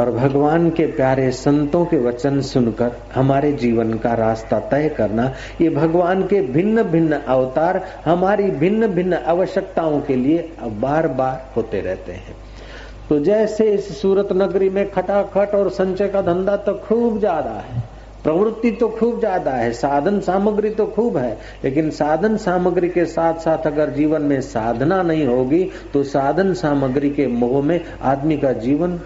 और भगवान के प्यारे संतों के वचन सुनकर हमारे जीवन का रास्ता तय करना, ये भगवान के भिन्न भिन्न अवतार हमारी भिन्न भिन्न आवश्यकताओं के लिए बार बार होते रहते हैं। तो जैसे इस सूरत नगरी में खटाखट और संचय का धंधा तो खूब ज़्यादा है, प्रवृत्ति तो खूब ज़्यादा है, साधन सामग्री तो खूब है, लेकिन साधन सामग्री के साथ साथ अगर जीवन में साधना नहीं होगी तो साधन सामग्री के मोह में आदमी का जीवन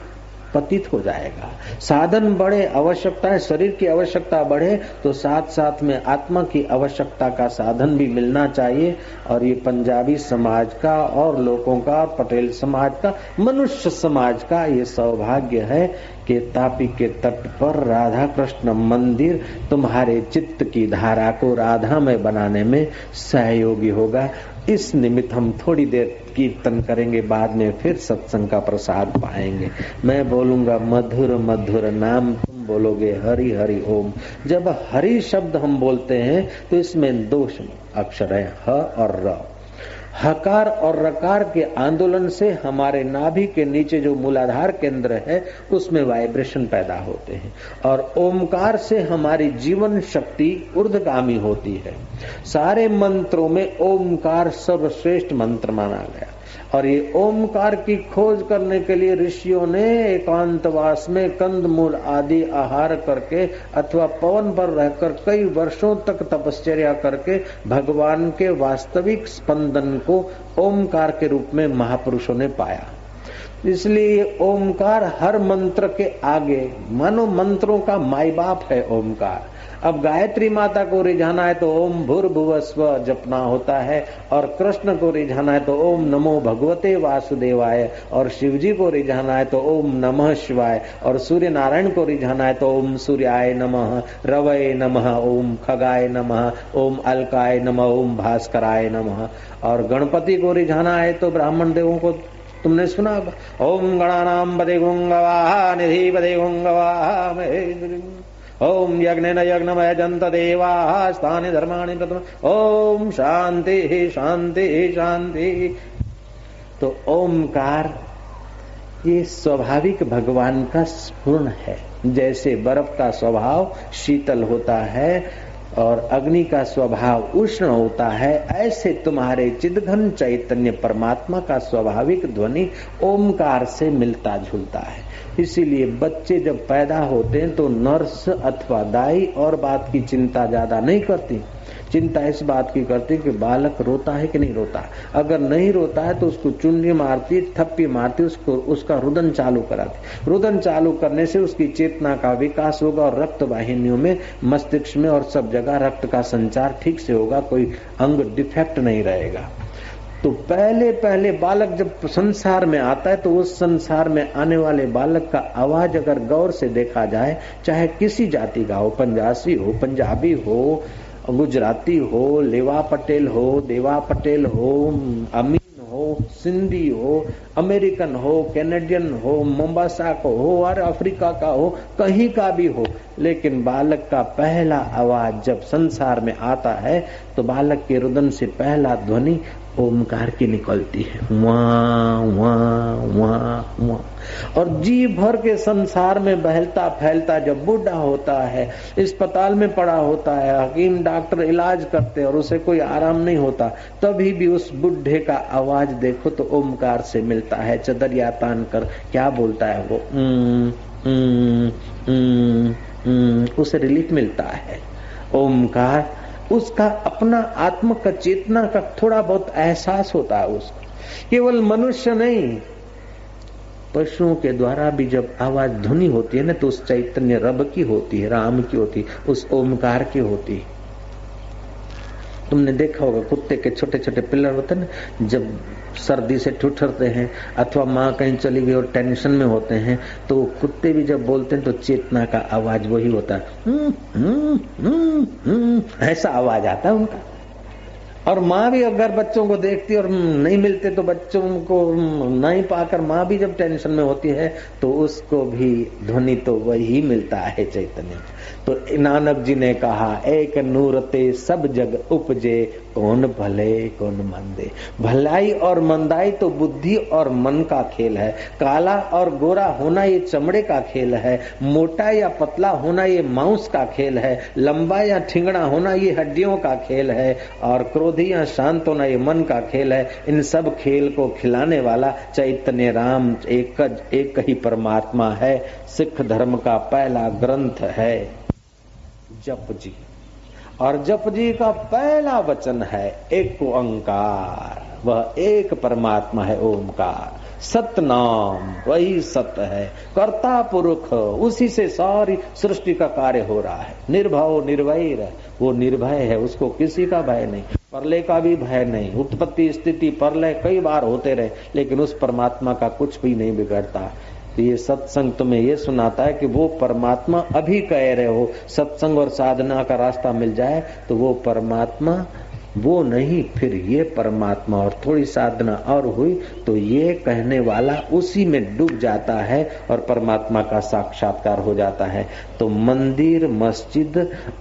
पतित हो जाएगा। साधन बढ़े आवश्यकता शरीर की आवश्यकता बढ़े तो साथ साथ में आत्मा की आवश्यकता का साधन भी मिलना चाहिए। और ये पंजाबी समाज का और लोगों का, पटेल समाज का, मनुष्य समाज का ये सौभाग्य है कि तापी के तट पर राधा कृष्ण मंदिर तुम्हारे चित्त की धारा को राधा में बनाने में सहयोगी होगा। इस निमित्त हम थोड़ी देर कीर्तन करेंगे, बाद में फिर सत्संग का प्रसाद पाएँगे। मैं बोलूँगा, मधुर मधुर नाम तुम बोलोगे, हरि हरि ओम। जब हरि शब्द हम बोलते हैं तो इसमें दो अक्षर है, ह और र। हकार और रकार के आंदोलन से हमारे नाभि के नीचे जो मूलाधार केंद्र है, उसमें वाइब्रेशन पैदा होते हैं। और ओमकार से हमारी जीवन शक्ति ऊर्धगामी होती है। सारे मंत्रों में ओमकार सर्वश्रेष्ठ मंत्र माना गया। और ये ओमकार की खोज करने के लिए ऋषियों ने एकांतवास में कंद मूल आदि आहार करके अथवा पवन पर रहकर कई वर्षों तक तपश्चर्या करके भगवान के वास्तविक स्पंदन को ओमकार के रूप में महापुरुषों ने पाया। इसलिए ओमकार हर मंत्र के आगे, मानो मंत्रों का माई बाप है ओमकार। अब गायत्री माता को रिझाना है तो ओम भूर भुवस्व जपना होता है, और कृष्ण को रिझाना है तो ओम नमो भगवते वासुदेवाय, और शिव जी को रिझाना है तो ओम नमः शिवाय, और सूर्य नारायण को रिझाना है तो ओम सूर्याय नमः, रवय नमः, ओम खगाय नमः, ओम अलकाय नमः, ओम भास्कराय नमः। और गणपति को रिझाना है तो ब्राह्मण देवों को तुमने सुना ओम गणानाम बदे गुंगवा, निधि बदे गुंगवाहा ओम यज्ञ यज्ञमय जंत देवा, स्थानी धर्माणी प्रथम। ओम शांति शांति शांति तो ओमकार, ये स्वाभाविक भगवान का स्पूर्ण है। जैसे बर्फ़ का स्वभाव शीतल होता है और अग्नि का स्वभाव उष्ण होता है, ऐसे तुम्हारे चिदघन चैतन्य परमात्मा का स्वाभाविक ध्वनि ओमकार से मिलता जुलता है। इसीलिए बच्चे जब पैदा होते हैं तो नर्स अथवा दाई और बात की चिंता ज़्यादा नहीं करती। चिंता इस बात की करती कि बालक रोता है कि नहीं रोता अगर नहीं रोता है तो उसको चुन्नी मारती, थप्पी मारती, उसको, उसका रुदन चालू कराती। रुदन चालू करने से उसकी चेतना का विकास होगा और रक्त वाहिनियों में, मस्तिष्क में और सब जगह रक्त का संचार ठीक से होगा, कोई अंग डिफेक्ट नहीं रहेगा। तो पहले पहले बालक जब संसार में आता है तो उस संसार में आने वाले बालक का आवाज़ अगर गौर से देखा जाए, चाहे किसी जाति का हो पंजाबी हो पंजाबी हो गुजराती हो, लेवा पटेल हो, देवा पटेल हो, अमीन हो, सिंधी हो, अमेरिकन हो, कैनेडियन हो मोम्बासा को हो, और अफ्रीका का हो, कहीं का भी हो, लेकिन बालक का पहला आवाज़ जब संसार में आता है तो बालक के रुदन से पहला ध्वनि ओमकार की निकलती है। वहाँ वहाँ वहाँ वहाँ। और जी भर के संसार में बहलता फैलता जब बूढ़ा होता है अस्पताल में पड़ा होता है हकीम डॉक्टर इलाज करते और उसे कोई आराम नहीं होता तभी भी उस बुढ़े का आवाज़ देखो तो ओमकार से मिलता है चदरिया तान कर क्या बोलता है वो? उम, उसे रिलीफ मिलता है। ओमकार उसका अपना आत्म का चेतना का थोड़ा बहुत एहसास होता है उसको। केवल मनुष्य नहीं, पशुओं के द्वारा भी जब आवाज़ ध्वनि होती है ना तो उस चैतन्य रब की होती है, राम की होती है, उस ओमकार की होती है। तुमने देखा होगा कुत्ते के छोटे छोटे पिल्लर होते हैं ना जब सर्दी से ठुठरते हैं अथवा माँ कहीं चली गई और टेंशन में होते हैं तो कुत्ते भी जब बोलते हैं तो चेतना का आवाज़ वही होता है हुँ, हुँ, हुँ, ऐसा आवाज़ आता है उनका। और माँ भी अगर बच्चों को देखती और नहीं मिलते तो बच्चों को नहीं पाकर माँ भी जब टेंशन में होती है तो उसको भी ध्वनि तो वही मिलता है चैतन्य। तो नानक जी ने कहा, एक नूरते सब जग उपजे, कौन भले, कौन मंदे. भलाई और मंदाई तो बुद्धि और मन का खेल है। काला और गोरा होना ये चमड़े का खेल है। मोटा या पतला होना ये मांस का खेल है। लंबा या ठिंगड़ा होना ये हड्डियों का खेल है। और क्रोधी या शांत होना ये मन का खेल है। इन सब खेल को खिलाने वाला चैतन्य राम एक एक ही परमात्मा है। सिख धर्म का पहला ग्रंथ है जप जी। और जप जी का पहला वचन है एक ओंकार। वह एक परमात्मा है ओमकार सतनाम वही सत्य है। कर्ता पुरुष उसी से सारी सृष्टि का कार्य हो रहा है। निर्भय वो निर्भय है, उसको किसी का भय नहीं। परले का भी भय नहीं। उत्पत्ति स्थिति परलय कई बार होते रहे, लेकिन उस परमात्मा का कुछ भी नहीं बिगड़ता। तो ये सत्संग तुम्हें ये सुनाता है कि वो परमात्मा अभी कह रहे हो, सत्संग और साधना का रास्ता मिल जाए तो वो परमात्मा वो नहीं, फिर ये परमात्मा और थोड़ी साधना और हुई तो ये कहने वाला उसी में डूब जाता है और परमात्मा का साक्षात्कार हो जाता है। तो मंदिर, मस्जिद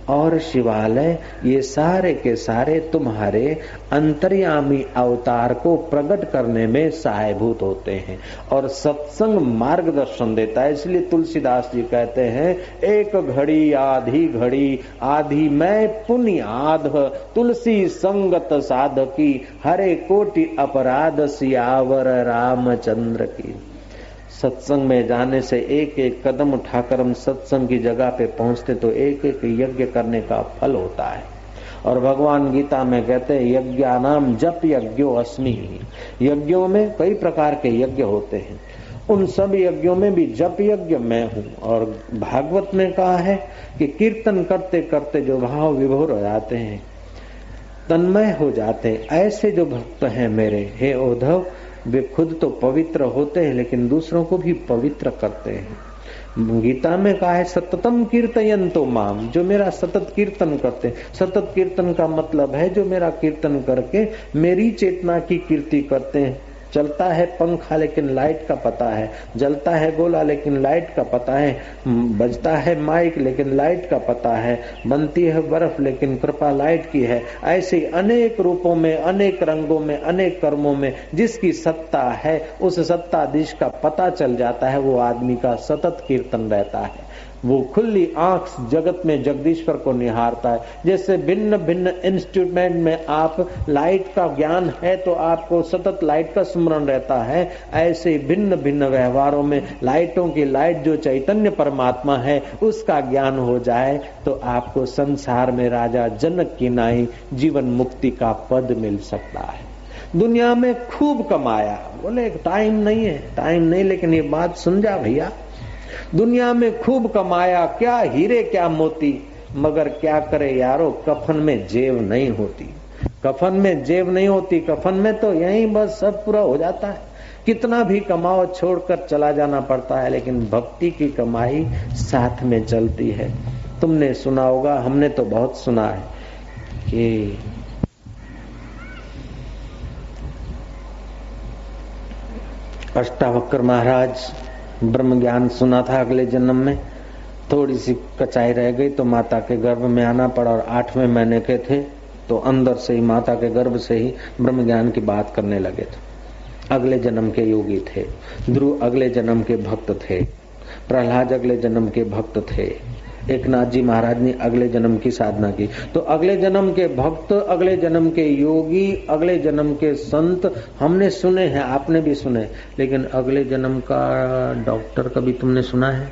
और शिवालय, ये सारे के सारे तुम्हारे अंतर्यामी अवतार को प्रकट करने में सहायभूत होते हैं और सत्संग मार्गदर्शन देता है। इसलिए तुलसीदास जी कहते हैं, एक घड़ी, आधी घड़ी, आधी मैं पुण्य आध तुलसी संगत साधकी, हरे कोटि अपराध सियावर रामचंद्र की। सत्संग में जाने से एक एक कदम उठाकर हम सत्संग की जगह पे पहुँचते तो एक एक यज्ञ करने का फल होता है। और भगवान गीता में कहते हैं, यज्ञानाम जप यज्ञो अस्मि। यज्ञों में कई प्रकार के यज्ञ होते हैं। उन सब यज्ञों में भी जप यज्ञ मैं हूँ। और भागवत में कहा है कि कीर्तन करते करते जो भाव विभोर हो जाते हैं तन्मय हो जाते हैं। ऐसे जो भक्त हैं मेरे, हे उद्धव, वे खुद तो पवित्र होते हैं, लेकिन दूसरों को भी पवित्र करते हैं। गीता में कहा है, सततम कीर्तन तो माम, जो मेरा सतत कीर्तन करते हैं। सतत कीर्तन का मतलब है, जो मेरा कीर्तन करके मेरी चेतना की कीर्ति करते हैं। चलता है पंखा लेकिन लाइट का पता है, जलता है गोला लेकिन लाइट का पता है बजता है माइक लेकिन लाइट का पता है, बनती है बर्फ़ लेकिन कृपा लाइट की है। ऐसे अनेक रूपों में, अनेक रंगों में, अनेक कर्मों में जिसकी सत्ता है, उस सत्ताधीश का पता चल जाता है, वो आदमी का सतत कीर्तन रहता है। वो खुली आँख जगत में जगदीश्वर को निहारता है। जैसे भिन्न भिन्न इंस्ट्रूमेंट में आप लाइट का ज्ञान है तो आपको सतत लाइट का स्मरण रहता है। ऐसे भिन्न भिन्न व्यवहारों में लाइटों की लाइट जो चैतन्य परमात्मा है, उसका ज्ञान हो जाए तो आपको संसार में राजा जनक की नाई जीवन मुक्ति का पद मिल सकता है। दुनिया में खूब कमाया। बोले, टाइम नहीं है, टाइम नहीं, लेकिन ये बात सुन जा भैया। दुनिया में खूब कमाया, क्या हीरे, क्या मोती। मगर क्या करे यारो, कफन में जेब नहीं होती। कफन में जेब नहीं होती, कफन में तो यही बस सब पूरा हो जाता है। कितना भी कमाओ, छोड़कर चला जाना पड़ता है, लेकिन भक्ति की कमाई साथ में चलती है। तुमने सुना होगा, हमने तो बहुत सुना है कि अष्टावक्र महाराज ब्रह्म ज्ञान सुना था अगले जन्म में। थोड़ी सी कचाई रह गई तो माता के गर्भ में आना पड़ा और आठवें महीने के थे तो अंदर से ही, माता के गर्भ से ही ब्रह्म ज्ञान की बात करने लगे थे। अगले जन्म के योगी थे। ध्रुव अगले जन्म के भक्त थे। प्रहलाद अगले जन्म के भक्त थे। एक नाथ जी महाराज ने अगले जन्म की साधना की। तो अगले जन्म के भक्त, अगले जन्म के योगी, अगले जन्म के संत हमने सुने हैं, आपने भी सुने लेकिन अगले जन्म का डॉक्टर कभी तुमने सुना है?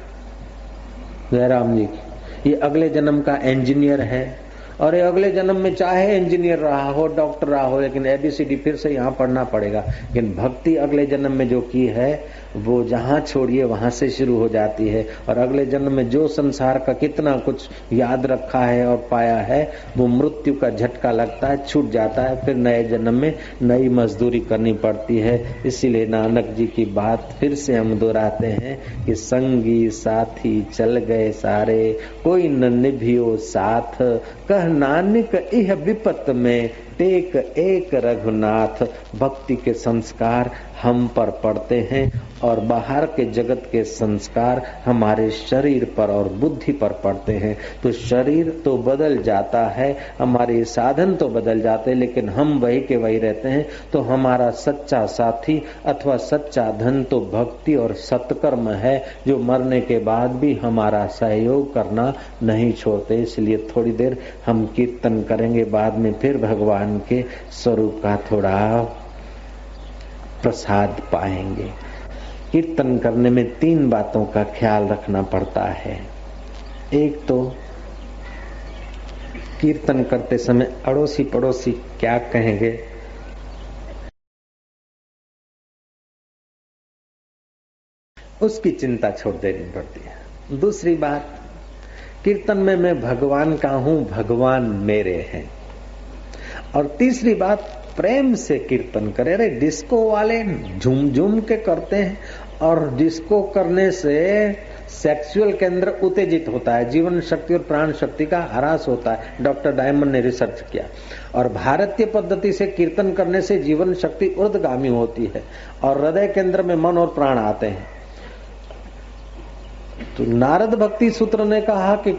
जयराम जी की। ये अगले जन्म का इंजीनियर है। और ये अगले जन्म में चाहे इंजीनियर रहा हो डॉक्टर रहा हो, लेकिन एबीसीडी फिर से यहाँ पढ़ना पड़ेगा। लेकिन भक्ति अगले जन्म में जो की है वो जहाँ छोड़िए, वहाँ से शुरू हो जाती है। और अगले जन्म में जो संसार का कितना कुछ याद रखा है और पाया है, वो मृत्यु का झटका लगता है, छूट जाता है। फिर नए जन्म में नई मजदूरी करनी पड़ती है। इसीलिए नानक जी की बात फिर से हम दोहराते हैं कि संगी साथी चल गए सारे, कोई न निभियो साथ। कह नानक, इह विपत में टेक एक रघुनाथ। भक्ति के संस्कार हम पर पड़ते हैं और बाहर के जगत के संस्कार हमारे शरीर पर और बुद्धि पर पड़ते हैं। तो शरीर तो बदल जाता है, हमारे साधन तो बदल जाते हैं, लेकिन हम वही के वही रहते हैं। तो हमारा सच्चा साथी अथवा सच्चा धन तो भक्ति और सत्कर्म है, जो मरने के बाद भी हमारा सहयोग करना नहीं छोड़ते। इसलिए थोड़ी देर हम कीर्तन करेंगे, बाद में फिर भगवान के स्वरूप का थोड़ा प्रसाद पाएँगे। कीर्तन करने में तीन बातों का ख्याल रखना पड़ता है। एक तो कीर्तन करते समय अड़ोसी पड़ोसी क्या कहेंगे? उसकी चिंता छोड़ देनी पड़ती है। दूसरी बात, कीर्तन में मैं भगवान का हूँ, भगवान मेरे हैं। और तीसरी बात प्रेम से कीर्तन करे। अरे डिस्को वाले झूम झूम के करते हैं और डिस्को करने से सेक्सुअल केंद्र उत्तेजित होता है। जीवन शक्ति और प्राण शक्ति का ह्रास होता है। डॉक्टर डायमंड ने रिसर्च किया। और भारतीय पद्धति से कीर्तन करने से जीवन शक्ति उर्दगामी होती है और हृदय केंद्र में मन और प्राण आते हैं। तो नारद भक्ति सूत्र ने कहा कि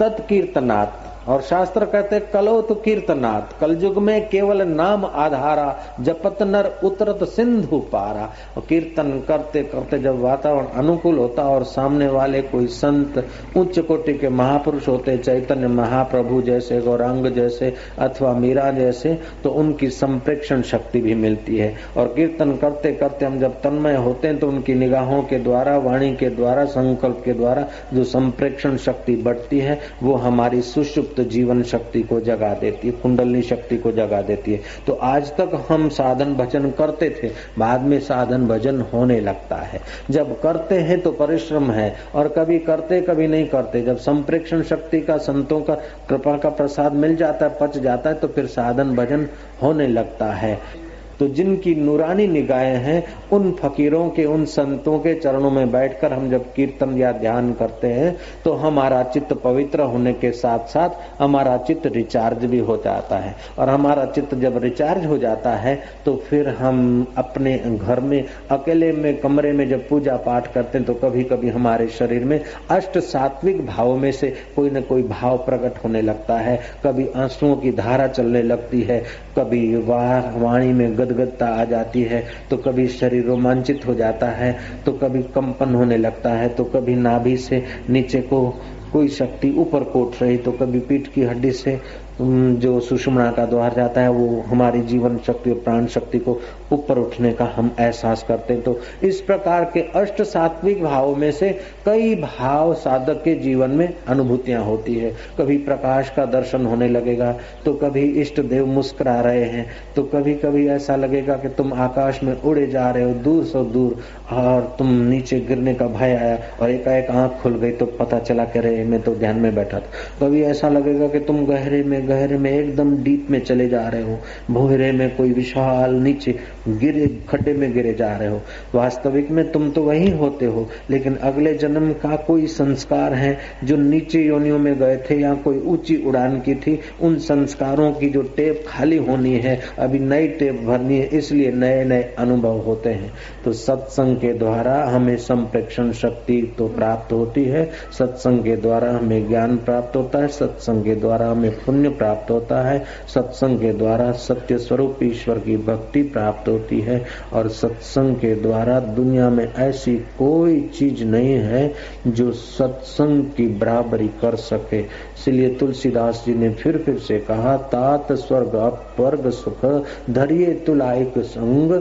तत्कीर्तनात् और शास्त्र कहते कलो तो कीर्तनाथ कलयुग में केवल नाम आधारा, जपत नर उतरत सिंधु पारा। और कीर्तन करते करते जब वातावरण अनुकूल होता और सामने वाले कोई संत, उच्च कोटि के महापुरुष होते, चैतन्य महाप्रभु जैसे, गौरांग जैसे, अथवा मीरा जैसे तो उनकी संप्रेक्षण शक्ति भी मिलती है। और कीर्तन करते करते हम जब तन्मय होते हैं तो उनकी निगाहों के द्वारा, वाणी के द्वारा, संकल्प के द्वारा जो संप्रेक्षण शक्ति बढ़ती है, वो हमारी सुषुप्त जीवन शक्ति को जगा देती है, कुंडलनी शक्ति को जगा देती है। तो आज तक हम साधन भजन करते थे, बाद में साधन भजन होने लगता है। जब करते हैं तो परिश्रम है, और कभी करते, कभी नहीं करते। जब संप्रेक्षण शक्ति का, संतों का, कृपा का प्रसाद मिल जाता है, पच जाता है तो फिर साधन भजन होने लगता है। तो जिनकी नूरानी निगाहें हैं, उन फकीरों के, उन संतों के चरणों में बैठकर हम जब कीर्तन या ध्यान करते हैं तो हमारा चित्त पवित्र होने के साथ साथ हमारा चित्त रिचार्ज भी हो जाता है। और हमारा चित्त जब रिचार्ज हो जाता है तो फिर हम अपने घर में, अकेले में, कमरे में जब पूजा पाठ करते हैं तो कभी कभी हमारे शरीर में अष्ट सात्विक भाव में से कोई न कोई भाव प्रकट होने लगता है। कभी आंसुओं की धारा चलने लगती है, कभी वाणी में गद गदगदता आ जाती है तो कभी शरीर रोमांचित हो जाता है तो कभी कंपन होने लगता है तो कभी नाभि से नीचे को कोई शक्ति ऊपर कोट रही तो कभी पीठ की हड्डी से जो सुषमणा का द्वार जाता है, वो हमारी जीवन शक्ति और प्राण शक्ति को ऊपर उठने का हम एहसास करते हैं। तो इस प्रकार के अष्ट सात्विक भावों में से कई भाव साधक के जीवन में अनुभूतियाँ होती है। कभी प्रकाश का दर्शन होने लगेगा तो कभी इष्ट देव मुस्कुरा रहे हैं तो कभी कभी ऐसा लगेगा कि तुम आकाश में उड़े जा रहे हो, दूर से दूर, और तुम नीचे गिरने का भय आया, और एकाएक आँख खुल गई तो पता चला कि रहे मैं तो ध्यान में बैठा था। कभी ऐसा लगेगा कि तुम गहरे में गहरे में एकदम डीप में चले जा रहे हो भोहरे में कोई विशाल नीचे गिरे, खड्डे में गिरे जा रहे हो। वास्तविक में तुम तो वही होते हो, लेकिन अगले जन्म का कोई संस्कार है जो नीचे योनियों में गए थे या कोई ऊँची उड़ान की थी, उन संस्कारों की जो टेप खाली होनी है, अभी नई टेप भरनी है, इसलिए नए नए अनुभव होते हैं। तो सत्संग के द्वारा हमें संप्रेक्षण शक्ति तो प्राप्त होती है, सत्संग के द्वारा हमें ज्ञान प्राप्त होता है, सत्संग के द्वारा हमें पुण्य प्राप्त होता है। सत्संग के द्वारा सत्य स्वरूप ईश्वर की भक्ति प्राप्त होती है और सत्संग के द्वारा दुनिया में ऐसी कोई चीज़ नहीं है जो सत्संग की बराबरी कर सके। इसलिए तुलसीदास जी ने फिर फिर से कहा, तात स्वर्ग, अपवर्ग सुख, धरिए तुलाइक संग।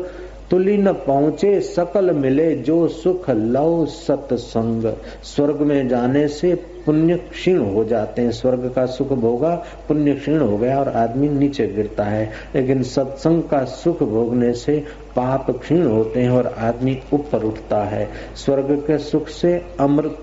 तुली न पहुँचे सकल मिले जो सुख लव सत्संग। स्वर्ग में जाने से पुण्य क्षीण हो जाते हैं। स्वर्ग का सुख भोगा, पुण्य क्षीण हो गया और आदमी नीचे गिरता है। लेकिन सत्संग का सुख भोगने से पाप क्षीण होते हैं और आदमी ऊपर उठता है। स्वर्ग के सुख से अमृत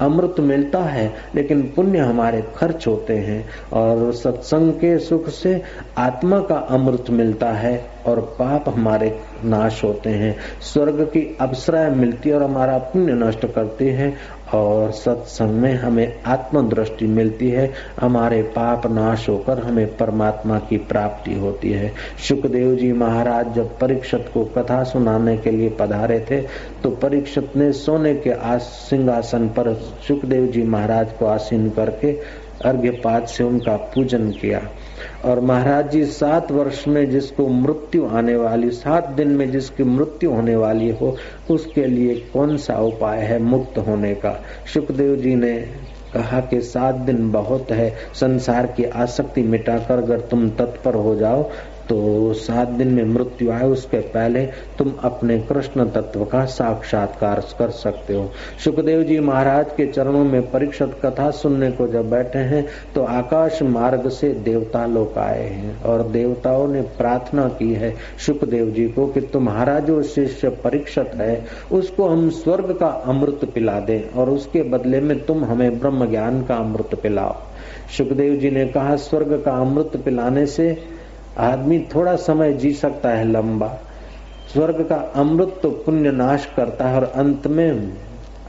अमृत मिलता है, लेकिन पुण्य हमारे खर्च होते हैं और सत्संग के सुख से आत्मा का अमृत मिलता है और पाप हमारे नाश होते हैं। स्वर्ग की अवसराएँ मिलती है और हमारा पुण्य नष्ट करते है और सत्संग में हमें आत्मदृष्टि मिलती है। हमारे पाप नाश होकर हमें परमात्मा की प्राप्ति होती है। सुखदेव जी महाराज जब परीक्षत को कथा सुनाने के लिए पधारे थे तो परीक्षत ने सोने के सिंहासन पर सुखदेव जी महाराज को आसीन करके अर्घ्यपात से उनका पूजन किया। और महाराज जी, सात वर्ष में जिसको मृत्यु आने वाली, सात दिन में जिसकी मृत्यु होने वाली हो, उसके लिए कौन सा उपाय है मुक्त होने का? सुखदेव जी ने कहा कि सात दिन बहुत है, संसार की आसक्ति मिटाकर अगर तुम तत्पर हो जाओ तो सात दिन में मृत्यु आए, उसके पहले तुम अपने कृष्ण तत्व का साक्षात्कार कर सकते हो। सुखदेव जी महाराज के चरणों में परीक्षित कथा सुनने को जब बैठे हैं तो आकाश मार्ग से देवता लोग आए हैं और देवताओं ने प्रार्थना की है सुखदेव जी को कि तुम्हारा जो शिष्य परीक्षित है, उसको हम स्वर्ग का अमृत पिला दें और उसके बदले में तुम हमें ब्रह्म ज्ञान का अमृत पिलाओ। सुखदेव जी ने कहा, स्वर्ग का अमृत पिलाने से आदमी थोड़ा समय जी सकता है लंबा। स्वर्ग का अमृत तो पुण्य नाश करता है और अंत में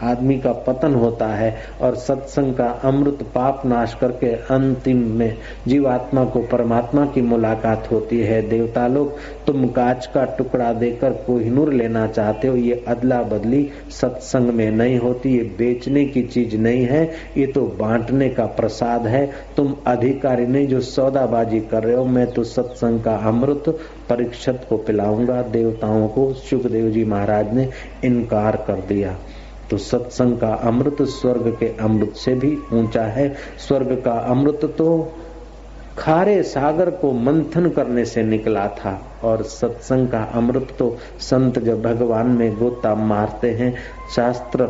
आदमी का पतन होता है और सत्संग का अमृत पाप नाश करके अंतिम में जीवात्मा को परमात्मा की मुलाकात होती है। देवता लोग, तुम कांच का टुकड़ा देकर कोहिनूर लेना चाहते हो, ये अदला बदली सत्संग में नहीं होती, ये बेचने की चीज़ नहीं है, ये तो बांटने का प्रसाद है। तुम अधिकारी नहीं जो सौदाबाजी कर रहे हो, मैं तो सत्संग का अमृत परीक्षत को पिलाऊँगा। देवताओं को, सुखदेव जी महाराज ने इनकार कर दिया। तो सत्संग का अमृत स्वर्ग के अमृत से भी ऊँचा है। स्वर्ग का अमृत तो खारे सागर को मंथन करने से निकला था और सत्संग का अमृत तो संत जब भगवान में गोता मारते हैं, शास्त्र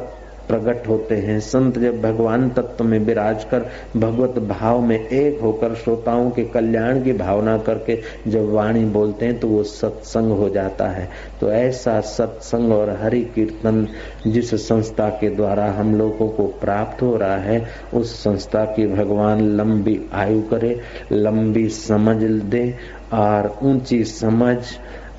प्रकट होते हैं। संत जब भगवान तत्व में विराज कर, भगवत भाव में एक होकर, श्रोताओं के कल्याण की भावना करके जब वाणी बोलते हैं तो वो सत्संग हो जाता है। तो ऐसा सत्संग और हरि कीर्तन जिस संस्था के द्वारा हम लोगों को प्राप्त हो रहा है, उस संस्था की भगवान लंबी आयु करे, लंबी समझ दे, और ऊँची समझ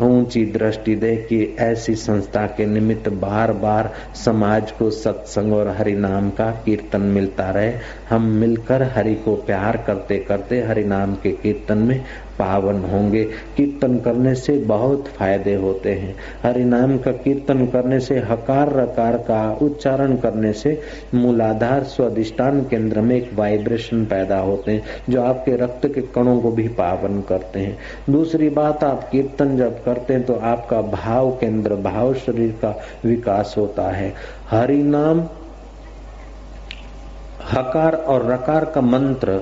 ऊँची दृष्टि दे कि ऐसी संस्था के निमित्त बार बार समाज को सत्संग और हरि नाम का कीर्तन मिलता रहे। हम मिलकर हरि को प्यार करते करते हरि नाम के कीर्तन में पावन होंगे। कीर्तन करने से बहुत फ़ायदे होते हैं। हरि नाम का कीर्तन करने से, हकार रकार का उच्चारण करने से मूलाधार स्वादिष्टान केंद्र में एक वाइब्रेशन पैदा होते हैं, जो आपके रक्त के कणों को भी पावन करते हैं। दूसरी बात, आप कीर्तन जब करते हैं तो आपका भाव केंद्र, भाव शरीर का विकास होता है। हरिनाम, हकार और रकार का मंत्र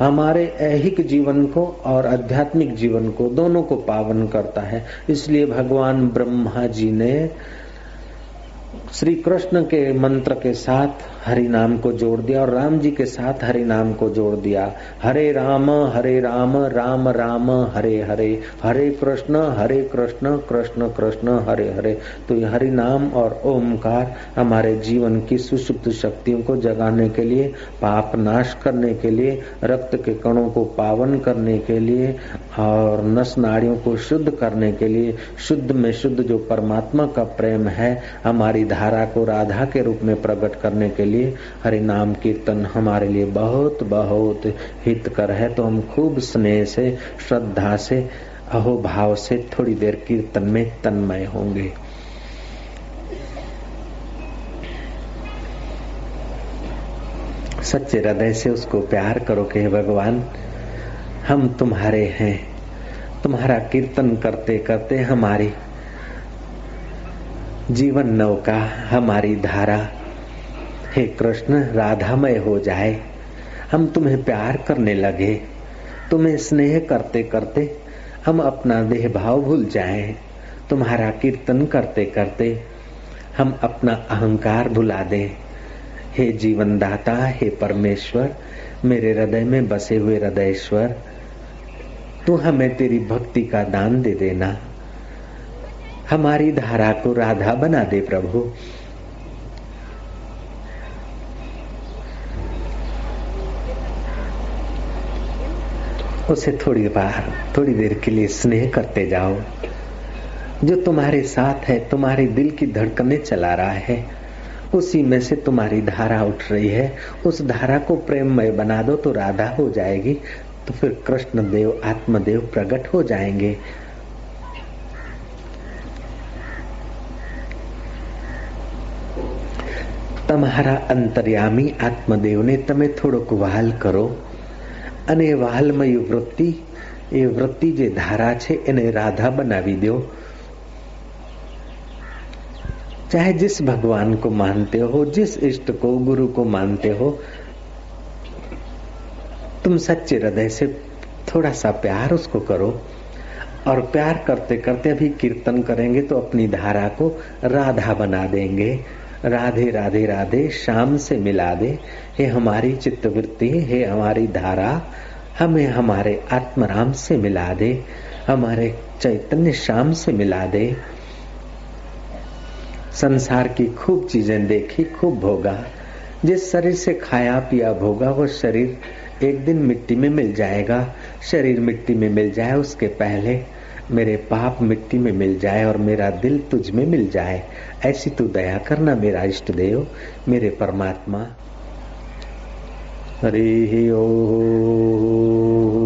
हमारे ऐहिक जीवन को और आध्यात्मिक जीवन को, दोनों को पावन करता है। इसलिए भगवान ब्रह्मा जी ने श्री कृष्ण के मंत्र के साथ हरि नाम को जोड़ दिया और राम जी के साथ हरि नाम को जोड़ दिया। हरे राम हरे राम राम राम, हरे हरे हरे कृष्ण हरे कृष्ण कृष्ण कृष्ण, हरे हरे। तो ये हरि नाम और ओमकार हमारे जीवन की सुसुप्त शक्तियों को जगाने के लिए, पाप नाश करने के लिए, रक्त के कणों को पावन करने के लिए और नस नाड़ियों को शुद्ध करने के लिए, शुद्ध में शुद्ध जो परमात्मा का प्रेम है, हमारी धारा को राधा के रूप में प्रकट करने के लिए हरि नाम कीर्तन हमारे लिए बहुत बहुत हितकर है। तो हम खूब स्नेह से, श्रद्धा से अहो भाव से थोड़ी देर कीर्तन में तन्मय होंगे। सच्चे हृदय से उसको प्यार करो कि भगवान, हम तुम्हारे हैं। तुम्हारा कीर्तन करते करते हमारी जीवन नौका, हमारी धारा हे कृष्ण, राधामय हो जाए। हम तुम्हें प्यार करने लगे। तुम्हें स्नेह करते करते हम अपना देह भाव भूल जाएँ। तुम्हारा कीर्तन करते करते हम अपना अहंकार भुला दें। हे जीवन दाता हे परमेश्वर, मेरे हृदय में बसे हुए हृदयश्वर, तू हमें तेरी भक्ति का दान दे देना। हमारी धारा को राधा बना दे प्रभु। उसे थोड़ी बार थोड़ी देर के लिए स्नेह करते जाओ जो तुम्हारे साथ है तुम्हारे दिल की धड़कने चला रहा है उसी में से तुम्हारी धारा उठ रही है उस धारा को प्रेममय बना दो तो राधा हो जाएगी तो फिर कृष्ण देव आत्मदेव प्रकट हो जाएंगे તમારા અંતર્યામી આત્મદેવને તમે થોડોક વહાલ કરો અને વહાલમય વૃત્તિ એ વૃત્તિ જે ધારા છે એને રાધા બનાવી દો चाहे जिस भगवान को मानते हो जिस इष्ट को गुरु को मानते हो तुम सच्चे हृदय से थोड़ा सा प्यार उसको करो और प्यार करते करते अभी कीर्तन करेंगे तो अपनी धारा को राधा बना देंगे राधे राधे राधे शाम से मिला दे। हे हमारी चित्तवृत्ति, हे हमारी धारा, हमें हमारे आत्मराम से मिला दे। हमारे चैतन्य शाम से मिला दे। संसार की खूब चीज़ें देखी, खूब भोगा। जिस शरीर से खाया, पिया, भोगा, वो शरीर एक दिन मिट्टी में मिल जाएगा। शरीर मिट्टी में मिल जाए उसके पहले। मेरे पाप मिट्टी में मिल जाए और मेरा दिल तुझ में मिल जाए। ऐसी तू दया करना मेरा इष्ट देव, मेरे परमात्मा। हरि ओ